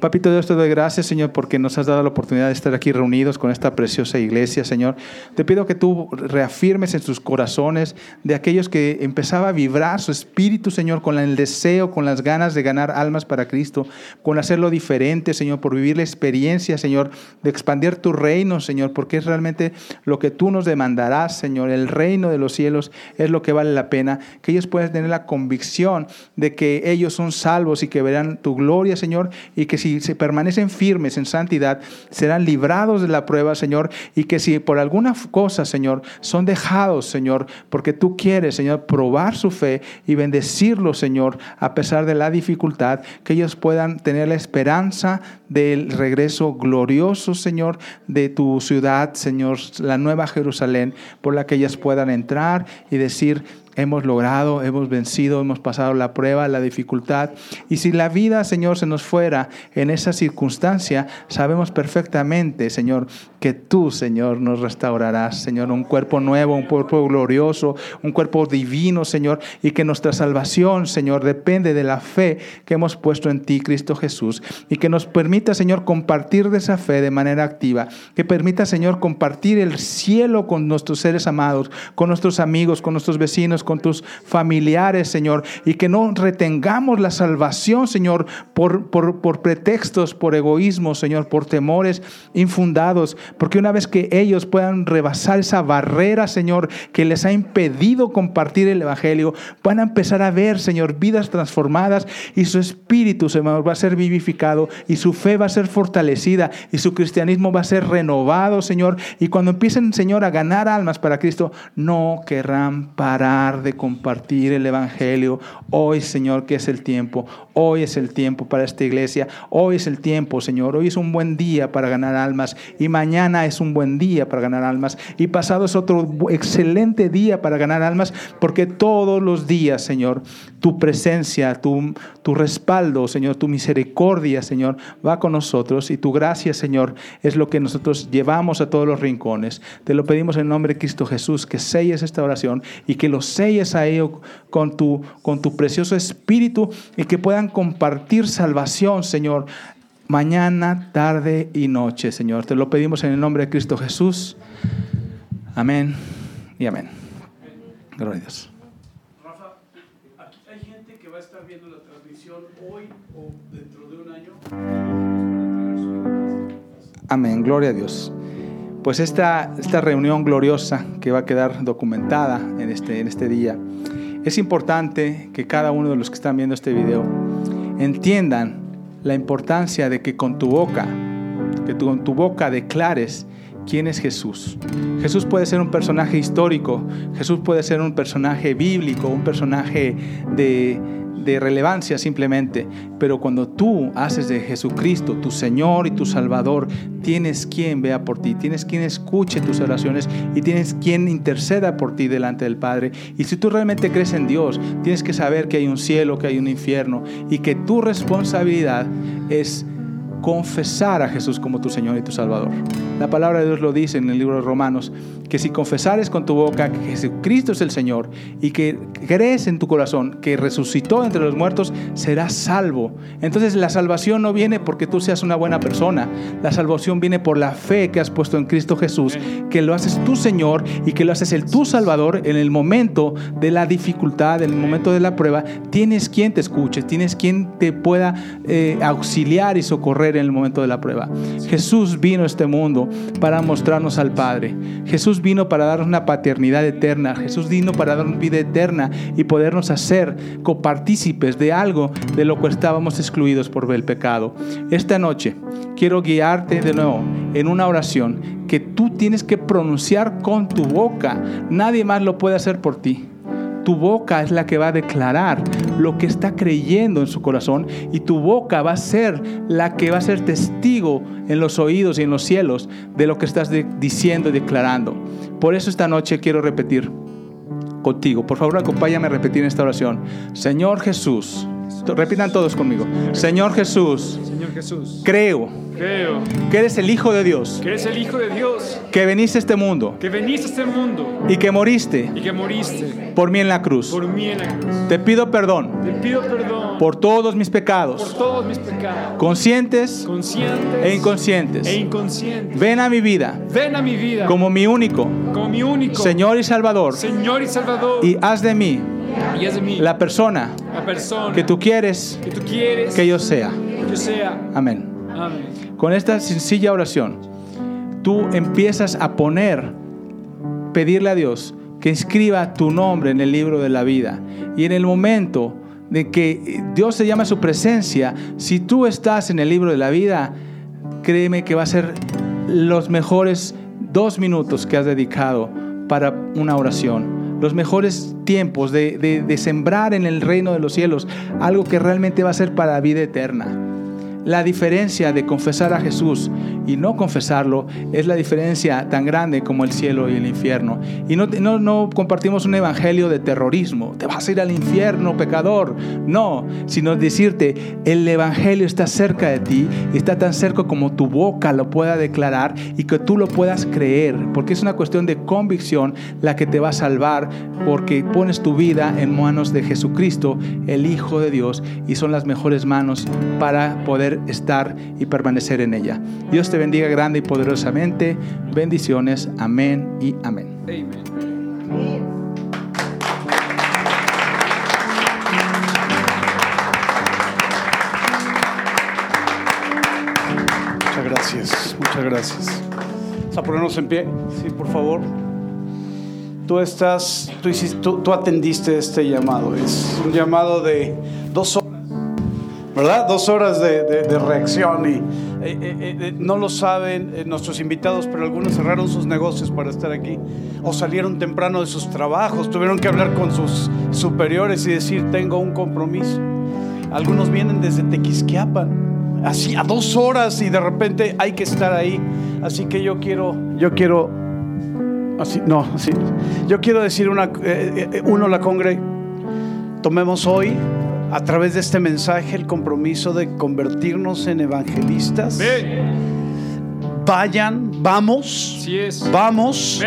Papito Dios, te doy gracias, Señor, porque nos has dado la oportunidad de estar aquí reunidos con esta preciosa iglesia, Señor. Te pido que tú reafirmes en sus corazones de aquellos que empezaba a vibrar su espíritu, Señor, con el deseo, con las ganas de ganar almas para Cristo, con hacerlo diferente, Señor, por vivir la experiencia, Señor, de expandir tu reino, Señor, porque es realmente lo que tú nos demandarás, Señor, el reino de los los cielos es lo que vale la pena, que ellos puedan tener la convicción de que ellos son salvos y que verán tu gloria, Señor, y que si se permanecen firmes en santidad, serán librados de la prueba, Señor, y que si por alguna cosa, Señor, son dejados, Señor, porque tú quieres, Señor, probar su fe y bendecirlos, Señor, a pesar de la dificultad, que ellos puedan tener la esperanza del regreso glorioso, Señor, de tu ciudad, Señor, la nueva Jerusalén, por la que ellas puedan entrar y decir, hemos logrado, hemos vencido, hemos pasado la prueba, la dificultad. Y si la vida, Señor, se nos fuera en esa circunstancia, sabemos perfectamente, Señor, que tú, Señor, nos restaurarás, Señor, un cuerpo nuevo, un cuerpo glorioso, un cuerpo divino, Señor, y que nuestra salvación, Señor, depende de la fe que hemos puesto en ti, Cristo Jesús, y que nos permita, Señor, compartir de esa fe de manera activa, que permita, Señor, compartir el cielo con nuestros seres amados, con nuestros amigos, con nuestros vecinos, con tus familiares, Señor, y que no retengamos la salvación, Señor, por, por, por pretextos, por egoísmo, Señor, por temores infundados, porque una vez que ellos puedan rebasar esa barrera, Señor, que les ha impedido compartir el Evangelio, van a empezar a ver, Señor, vidas transformadas y su espíritu, Señor, va a ser vivificado y su fe va a ser fortalecida y su cristianismo va a ser renovado, Señor. Y cuando empiecen, Señor, a ganar almas para Cristo, no querrán parar de compartir el Evangelio. Hoy, Señor, que es el tiempo. Hoy es el tiempo para esta iglesia. Hoy es el tiempo, Señor. Hoy es un buen día para ganar almas. Y mañana es un buen día para ganar almas. Y pasado es otro excelente día para ganar almas. Porque todos los días, Señor, tu presencia, tu, tu respaldo, Señor, tu misericordia, Señor, va con nosotros. Y tu gracia, Señor, es lo que nosotros llevamos a todos los rincones. Te lo pedimos en nombre de Cristo Jesús, que selles esta oración y que lo selles a ellos con tu, con tu precioso espíritu y que puedan compartir salvación, Señor, mañana, tarde y noche, Señor. Te lo pedimos en el nombre de Cristo Jesús. Amén y amén. Gloria a Dios. Rafa, hay gente que va a estar viendo la transmisión hoy o dentro de un año. Amén, gloria a Dios. Pues esta, esta reunión gloriosa que va a quedar documentada en este, en este día, es importante que cada uno de los que están viendo este video entiendan la importancia de que con tu boca, que con tu boca declares quién es Jesús. Jesús puede ser un personaje histórico, Jesús puede ser un personaje bíblico, un personaje de, de relevancia simplemente, pero cuando tú haces de Jesucristo tu Señor y tu Salvador, tienes quien vea por ti, tienes quien escuche tus oraciones y tienes quien interceda por ti delante del Padre. Y si tú realmente crees en Dios, tienes que saber que hay un cielo, que hay un infierno y que tu responsabilidad es confesar a Jesús como tu Señor y tu Salvador. La palabra de Dios lo dice en el libro de Romanos, que si confesares con tu boca que Jesucristo es el Señor y que crees en tu corazón que resucitó entre los muertos, serás salvo. Entonces la salvación no viene porque tú seas una buena persona, la salvación viene por la fe que has puesto en Cristo Jesús, que lo haces tu Señor y que lo haces el tu Salvador en el momento de la dificultad, en el momento de la prueba. Tienes quien te escuche, tienes quien te pueda eh, auxiliar y socorrer en el momento de la prueba. Jesús vino a este mundo para mostrarnos al Padre. Jesús vino para darnos una paternidad eterna. Jesús vino para darnos vida eterna y podernos hacer copartícipes de algo de lo que estábamos excluidos por el pecado. Esta noche quiero guiarte de nuevo en una oración que tú tienes que pronunciar con tu boca. Nadie más lo puede hacer por ti. Tu boca es la que va a declarar lo que está creyendo en su corazón y tu boca va a ser la que va a ser testigo en los oídos y en los cielos de lo que estás diciendo y declarando. Por eso esta noche quiero repetir contigo. Por favor, acompáñame a repetir esta oración. Señor Jesús, repitan todos conmigo. Señor Jesús, Señor Jesús, creo creo que eres el Hijo de Dios, que eres el Hijo de Dios, que veniste a este mundo que veniste a este mundo y que moriste y que moriste por mí en la cruz. por mí en la cruz. Te pido perdón Te pido perdón por todos mis por pecados, todos mis pecados, conscientes conscientes e inconscientes. e inconscientes. Ven a mi vida Ven a mi vida como mi único como mi único Señor y Salvador Señor y Salvador y haz de mí la persona la persona que tú quieres que tú quieres que yo sea. que yo sea. Amén. Amén. Con esta sencilla oración, tú empiezas a poner, pedirle a Dios que escriba tu nombre en el libro de la vida. Y en el momento de que Dios te llama a su presencia, si tú estás en el libro de la vida, créeme que va a ser los mejores dos minutos que has dedicado para una oración. Los mejores tiempos de, de- sembrar en el reino de los cielos algo que realmente va a ser para vida eterna. La diferencia de confesar a Jesús y no confesarlo es la diferencia tan grande como el cielo y el infierno. Y no, no, no compartimos un evangelio de terrorismo. Te vas a ir al infierno, pecador. No, sino decirte, el evangelio está cerca de ti, está tan cerca como tu boca lo pueda declarar y que tú lo puedas creer, porque es una cuestión de convicción la que te va a salvar, porque pones tu vida en manos de Jesucristo, el Hijo de Dios, y son las mejores manos para poder estar y permanecer en ella. Dios te bendiga grande y poderosamente. Bendiciones. Amén y amén. Muchas gracias, muchas gracias. Vamos a ponernos en pie, sí, por favor. Tú estás, tú, hiciste, tú, tú atendiste este llamado. Es un llamado de dos horas, ¿verdad? Dos horas de, de- de reacción y eh, eh, eh, no lo saben eh, nuestros invitados, pero algunos cerraron sus negocios para estar aquí o salieron temprano de sus trabajos, tuvieron que hablar con sus superiores y decir tengo un compromiso. Algunos vienen desde Tequisquiapan, así a dos horas y de repente hay que estar ahí. Así que yo quiero, yo quiero, así, no, así, yo quiero decir una, eh, eh, uno la congre, tomemos hoy a través de este mensaje el compromiso de convertirnos en evangelistas. Vayan, vamos, es. vamos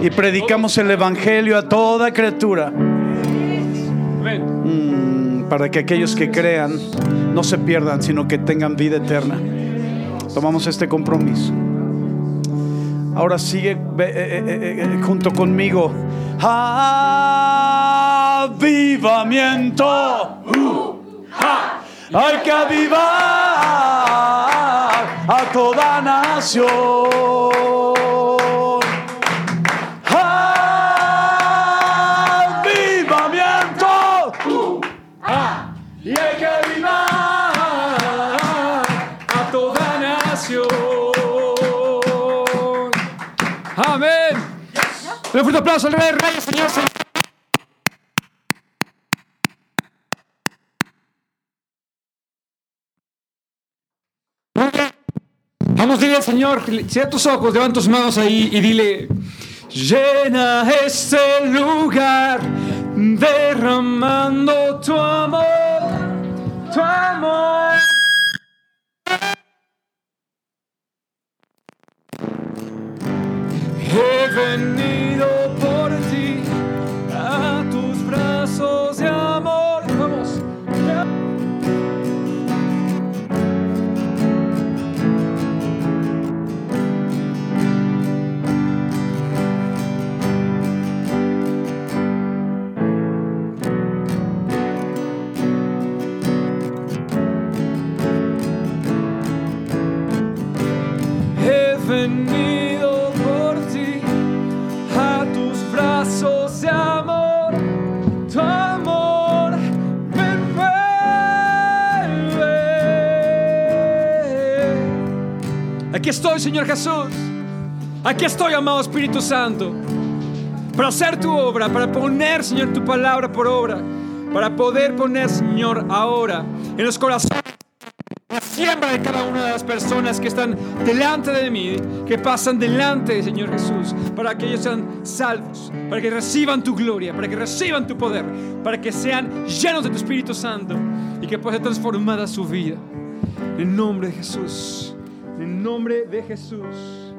y predicamos el evangelio a toda criatura. Mm, para que aquellos que crean no se pierdan, sino que tengan vida eterna. Tomamos este compromiso. Ahora sigue eh, eh, eh, junto conmigo. Avivamiento. Hay que avivar a toda nación. Avivamiento. Y hay que avivar a toda nación. Amén. Un fuerte aplauso al Rey de Reyes, Señor. Señor. Muy bien. Dile al Señor, cierra tus ojos, levanta tus manos ahí y dile, llena este lugar derramando tu amor, tu amor. He venido por ti a tus brazos de amor. Estoy, Señor Jesús. Aquí estoy, amado Espíritu Santo. Para hacer tu obra, para poner, Señor, tu palabra por obra. Para poder poner, Señor, ahora en los corazones la siembra de cada una de las personas que están delante de mí, que pasan delante, Señor Jesús, para que ellos sean salvos, para que reciban tu gloria, para que reciban tu poder, para que sean llenos de tu Espíritu Santo y que pueda ser transformada su vida. En nombre de Jesús, nombre de Jesús.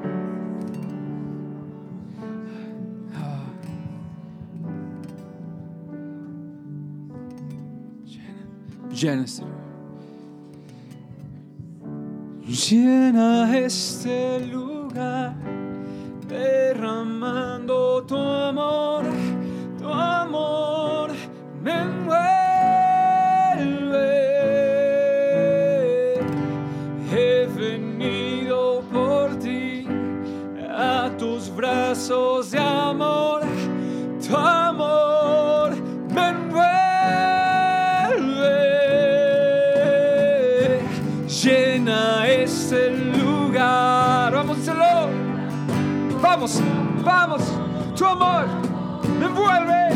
Llena. Llena este lugar, derramando tu amor, tu amor me envuelve. De amor, tu amor me envuelve. Llena ese lugar. Vamos, díselo. Vamos, vamos. Tu amor me envuelve.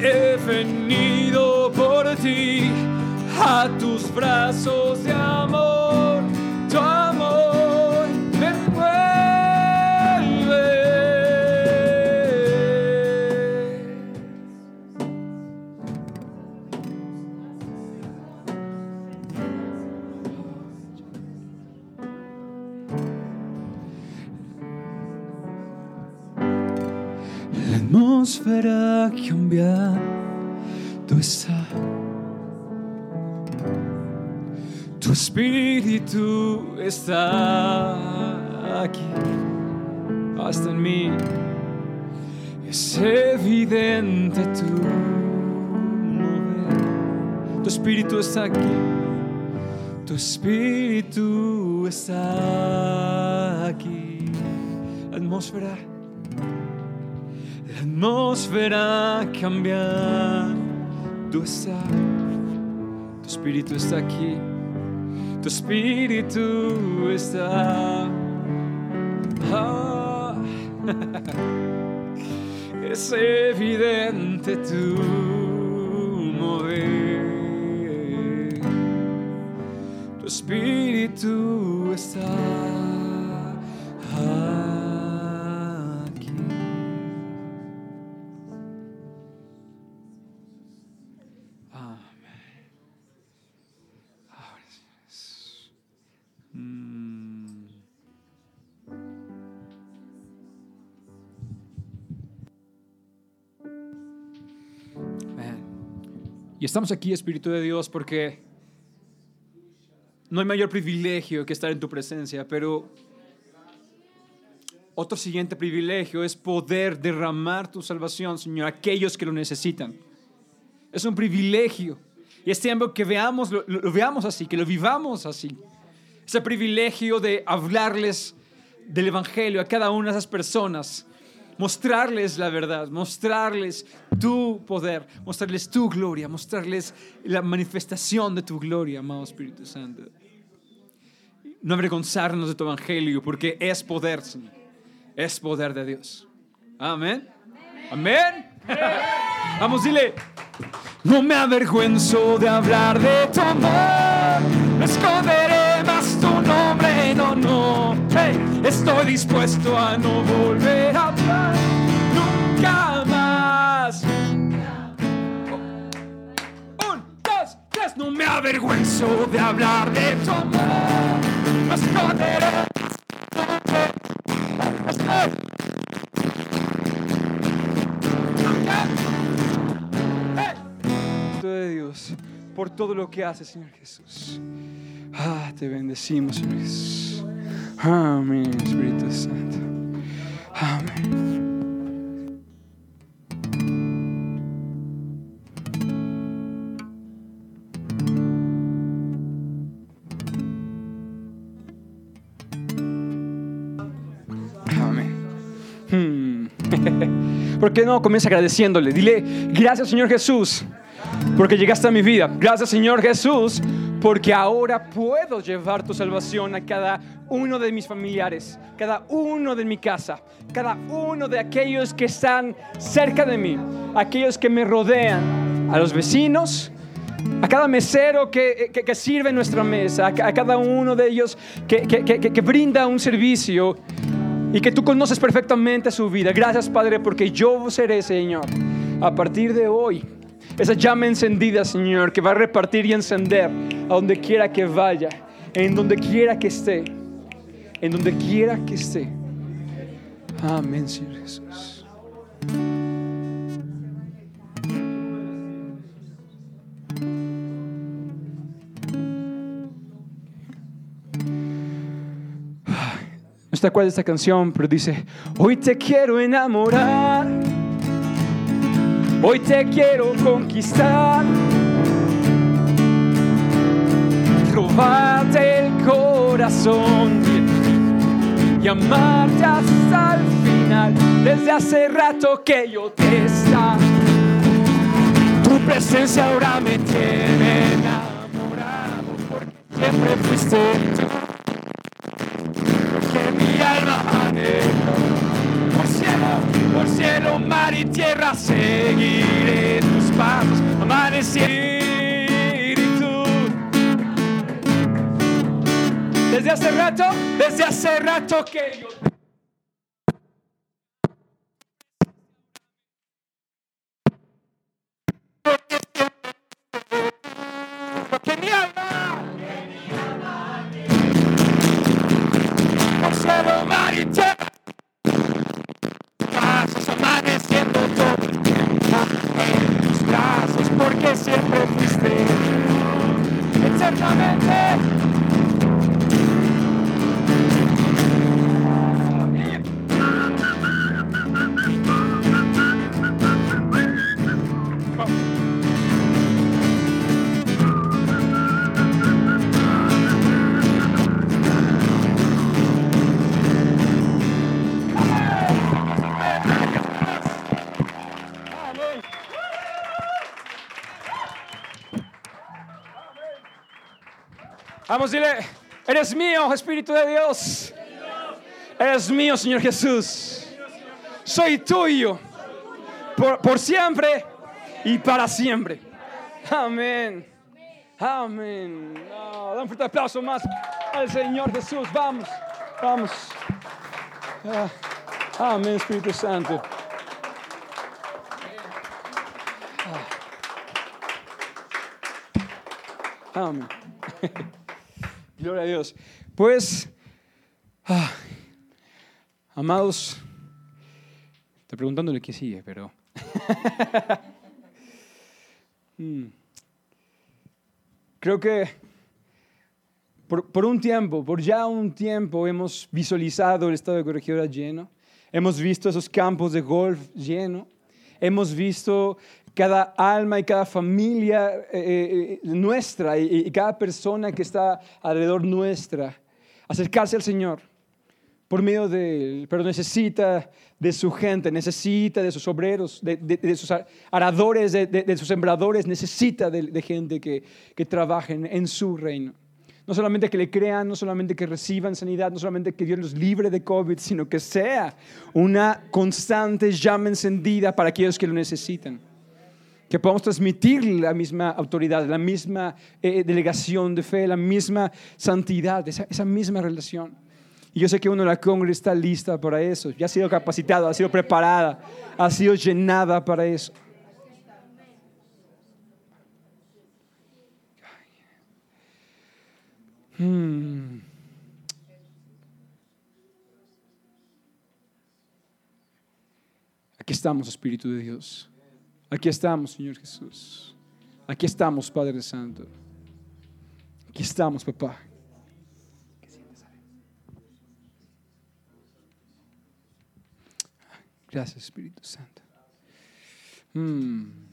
He venido por ti a tus brazos de amor. Atmósfera ha cambiado está. Tu espíritu está aquí, hasta en mí. Es evidente tu. Tu espíritu está aquí. Tu espíritu está aquí. Atmósfera. La atmósfera cambia. Tú está. Tu espíritu está aquí. Tu espíritu está. Ah. Es evidente tu mover. Tu espíritu está aquí. Y estamos aquí, Espíritu de Dios, porque no hay mayor privilegio que estar en tu presencia, pero otro siguiente privilegio es poder derramar tu salvación, Señor, a aquellos que lo necesitan. Es un privilegio. Y es tiempo que veamos, lo, lo veamos así, que lo vivamos así. Ese privilegio de hablarles del Evangelio a cada una de esas personas. Mostrarles la verdad, mostrarles tu poder, mostrarles tu gloria, mostrarles la manifestación de tu gloria, amado Espíritu Santo. No avergonzarnos de tu Evangelio, porque es poder, Señor. Es poder de Dios. Amén. Amén. Vamos, dile. No me avergüenzo de hablar de tu amor. No esconderé no, no. Hey, estoy dispuesto a no volver a hablar nunca más. Un, dos, tres. No me avergüenzo de hablar de tu amor. No esconderé de Dios por todo lo que hace, Señor Jesús. Ah, te bendecimos, Señor Jesús. Amén, Espíritu Santo. Amén. Amén. Hmm. ¿Por qué no comienza agradeciéndole? Dile, gracias Señor Jesús, porque llegaste a mi vida. Gracias Señor Jesús, porque ahora puedo llevar tu salvación a cada uno de mis familiares, cada uno de mi casa, cada uno de aquellos que están cerca de mí, aquellos que me rodean, a los vecinos, a cada mesero que, que- que sirve en nuestra mesa, a, ca- a cada uno de ellos que- que brinda un servicio y que tú conoces perfectamente su vida. Gracias, Padre, porque yo seré, Señor, a partir de hoy, esa llama encendida, Señor, que va a repartir y encender a donde quiera que vaya, en donde quiera que esté, en donde quiera que esté. Amén, Señor Jesús. No acuerdas de esta canción, pero dice, hoy te quiero enamorar, hoy te quiero conquistar, robarte el corazón. y amarte hasta el final. Desde hace rato que yo te estaba. Tu presencia ahora me tiene desde hace rato que yo Vamos, dile, eres mío, Espíritu de Dios. Eres mío, Señor Jesús. Soy tuyo por, por siempre y para siempre. Amén. Amén. No, da un fuerte aplauso más al Señor Jesús. Vamos, vamos. Ah, Amén, Espíritu Santo. Ah. Amén. Gloria a Dios. Pues, ah, amados, estoy preguntándole qué sigue, pero... Mm. Creo que por, por un tiempo, por ya un tiempo, hemos visualizado el estado de corregidora lleno, hemos visto esos campos de golf lleno, hemos visto cada alma y cada familia eh, eh, nuestra y, cada persona que está alrededor nuestra acercarse al Señor por medio de Él, pero necesita de su gente, necesita de sus obreros, de, sus aradores, de, sus sembradores, necesita de, gente que, que trabajen en su reino. No solamente que le crean, no solamente que reciban sanidad, no solamente que Dios los libre de COVID, sino que sea una constante llama encendida para aquellos que lo necesitan. Que podamos transmitir la misma autoridad, la misma eh, delegación de fe, la misma santidad, esa, esa misma relación. Y yo sé que uno de la congre está lista para eso. Ya ha sido capacitado, ha sido preparada, ha sido llenada para eso. Hmm. Aquí estamos, Espíritu de Dios. Aquí estamos, Señor Jesús. Aquí estamos, Padre Santo. Aquí estamos, papá. Gracias, Espíritu Santo. Mm.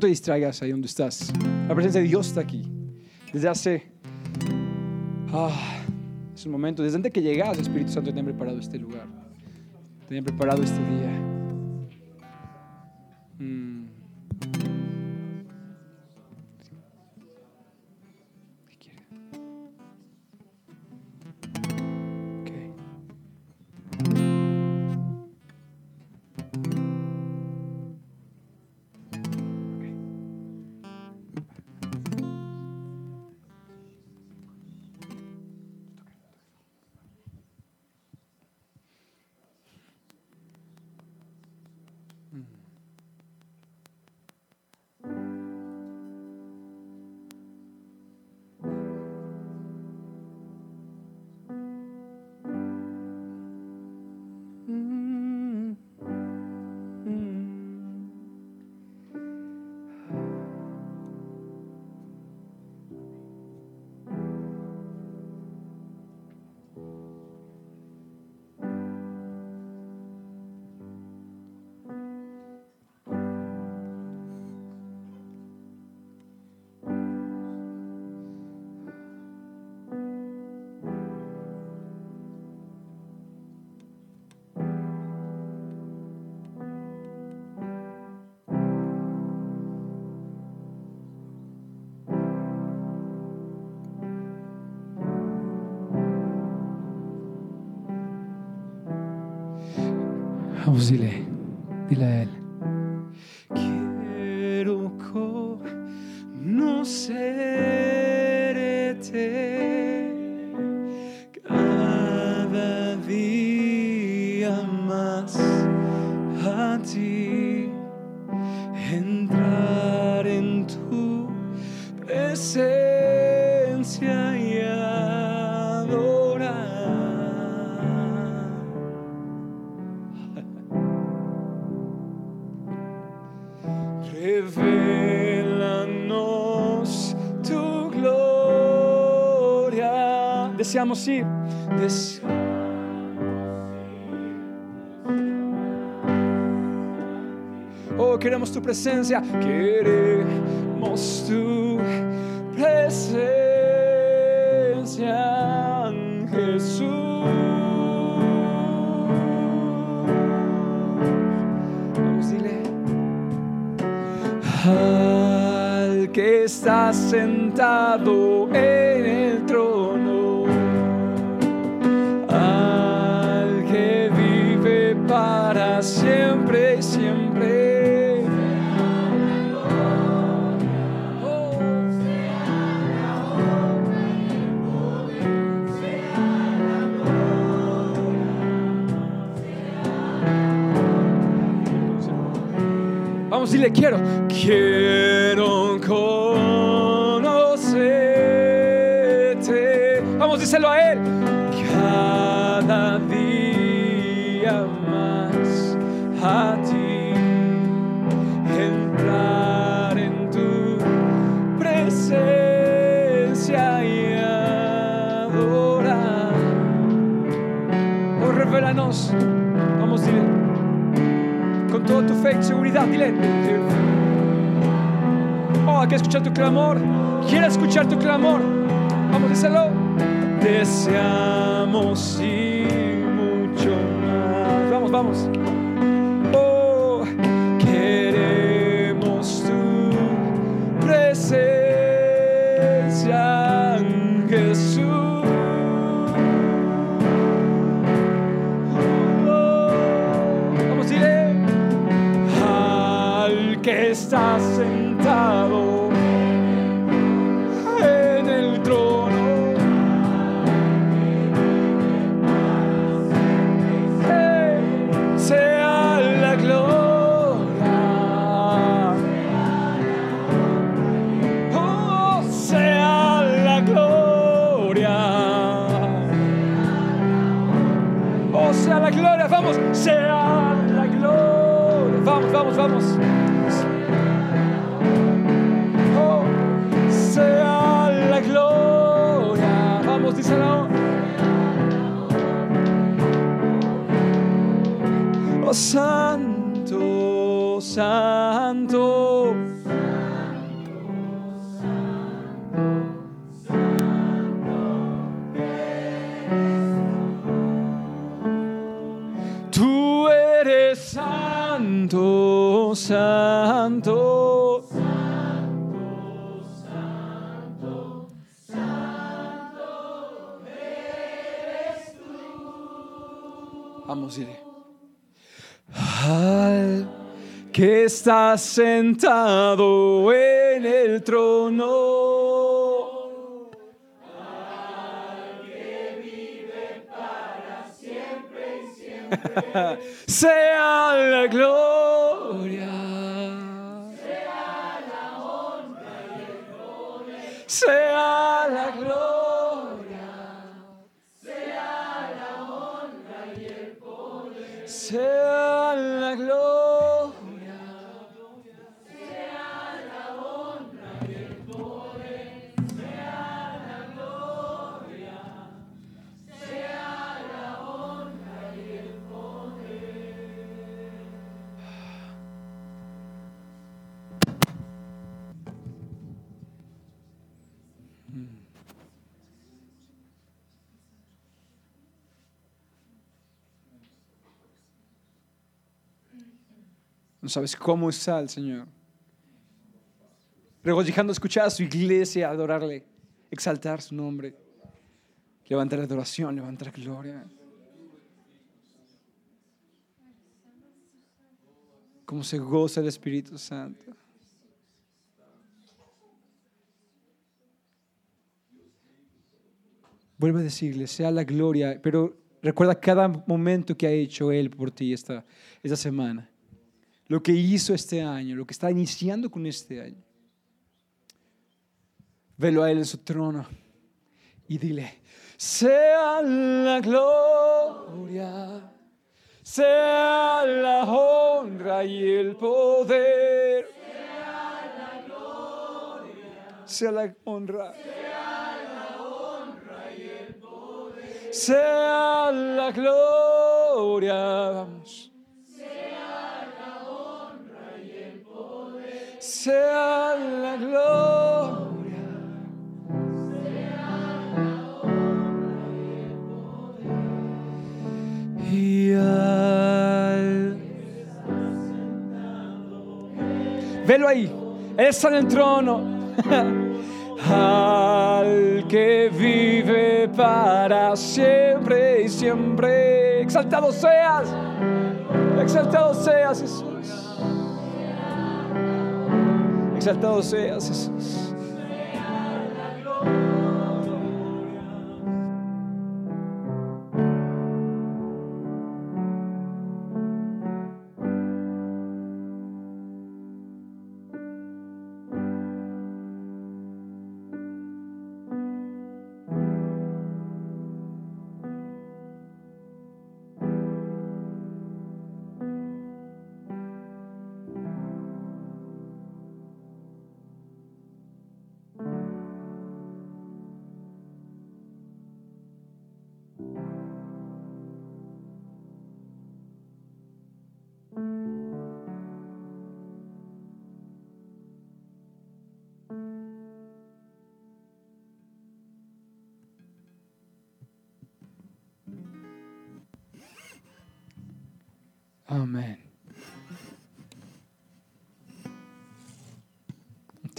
No te distraigas ahí donde estás. La presencia de Dios está aquí. Desde hace ah, es un momento, desde antes que llegas, Espíritu Santo, te han preparado este lugar. Te han preparado este día. Vamos, Oh, queremos tu presencia. Queremos tu presencia, Jesús. Al que está sentado en Dile, quiero. Quiero Dile. Oh, quiero escuchar tu clamor. Quiero escuchar tu clamor. Vamos, díselo. Deseamos y mucho más. Vamos, vamos. Oh, santo, está sentado en el trono. sea la gloria. Sea la honra y poder. Sea la gloria. Sea la honra y el poder. Sea Sabes cómo está el Señor. Regocijando escuchar a su iglesia, adorarle, exaltar su nombre, levantar adoración, levantar gloria. cómo se goza el Espíritu Santo. Vuelve a decirle, sea la gloria, pero recuerda cada momento que ha hecho Él por ti esta, esta semana. Lo que hizo este año, lo que está iniciando con este año. Velo a Él en su trono y dile, sea la gloria, sea la honra y el poder. Sea la gloria, sea la honra. sea la gloria, vamos. Sea la gloria. Sea la honra y el poder. Y al... Velo ahí, Él está en el trono. al que vive para siempre y siempre. Exaltado seas, exaltado seas Jesús. Exaltado seas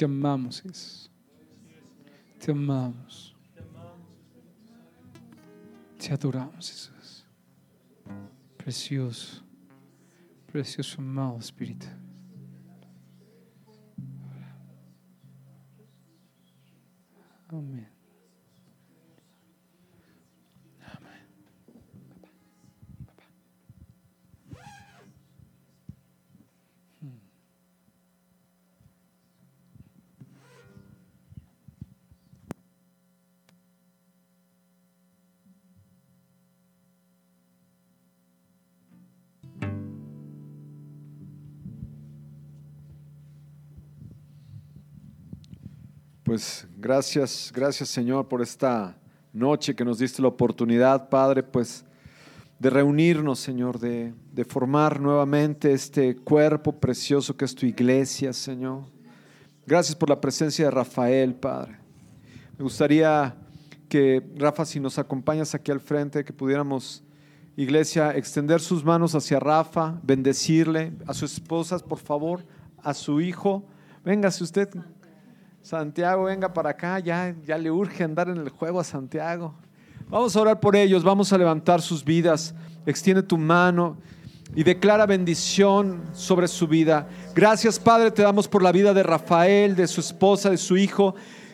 Te amamos, Jesús. Te amamos. Te adoramos, Jesús. Precioso, precioso amado Espíritu. Pues gracias, gracias Señor por esta noche que nos diste la oportunidad, Padre, pues de reunirnos, Señor, de, formar nuevamente este cuerpo precioso que es tu iglesia, Señor. Gracias por la presencia de Rafael, Padre. Me gustaría que, Rafa, si nos acompañas aquí al frente, que pudiéramos, iglesia, extender sus manos hacia Rafa, bendecirle, a su esposa, por favor, a su hijo. Véngase usted, Santiago, venga para acá, ya, ya le urge andar en el juego a Santiago. Vamos a orar por ellos, vamos a levantar sus vidas. Extiende tu mano y declara bendición sobre su vida. Gracias Padre, te damos por la vida de Rafael, de su esposa, de su hijo.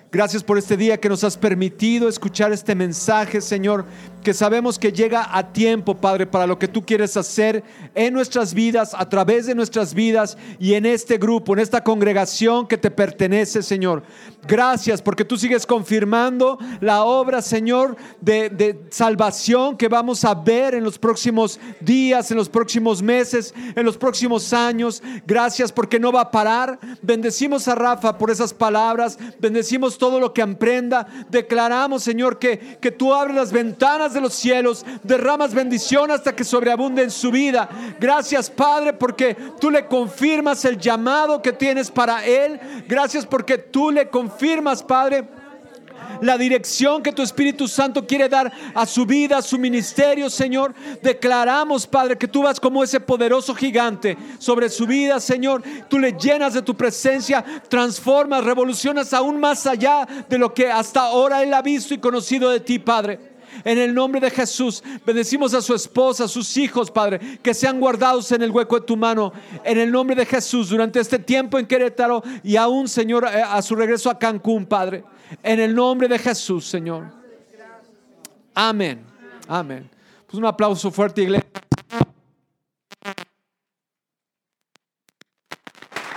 Gracias por este día que nos has permitido escuchar este mensaje, Señor, que sabemos que llega a tiempo, Padre, para lo que tú quieres hacer en nuestras vidas, a través de nuestras vidas y en este grupo, en esta congregación que te pertenece, Señor. Gracias porque tú sigues confirmando la obra, Señor, de, salvación que vamos a ver en los próximos días, en los próximos meses, en los próximos años. Gracias porque no va a parar. Bendecimos a Rafa por esas palabras. Bendecimos todo lo que emprenda. Declaramos, Señor, que, que tú abres las ventanas de los cielos, derramas bendición hasta que sobreabunde en su vida. Gracias, Padre, porque tú le confirmas el llamado que tienes para él. Gracias porque tú le confirmas, Padre la dirección que tu Espíritu Santo quiere dar a su vida, a su ministerio, Señor. Declaramos, Padre, que tú vas como ese poderoso gigante sobre su vida, Señor. Tú le llenas de tu presencia, transformas, revolucionas aún más allá de lo que hasta ahora Él ha visto y conocido de ti, Padre. En el nombre de Jesús, bendecimos a su esposa, a sus hijos, Padre, que sean guardados en el hueco de tu mano. En el nombre de Jesús, durante este tiempo en Querétaro y aún, Señor, eh, a su regreso a Cancún, Padre. En el nombre de Jesús, Señor. Amén. Amén. Pues un aplauso fuerte, iglesia.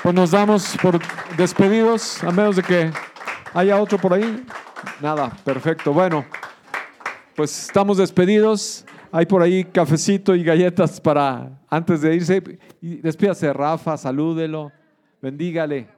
Pues nos damos por despedidos, a menos de que haya otro por ahí. Nada, perfecto. Bueno, pues estamos despedidos. Hay por ahí cafecito y galletas para antes de irse. Despídase, Rafa, salúdelo, bendígale.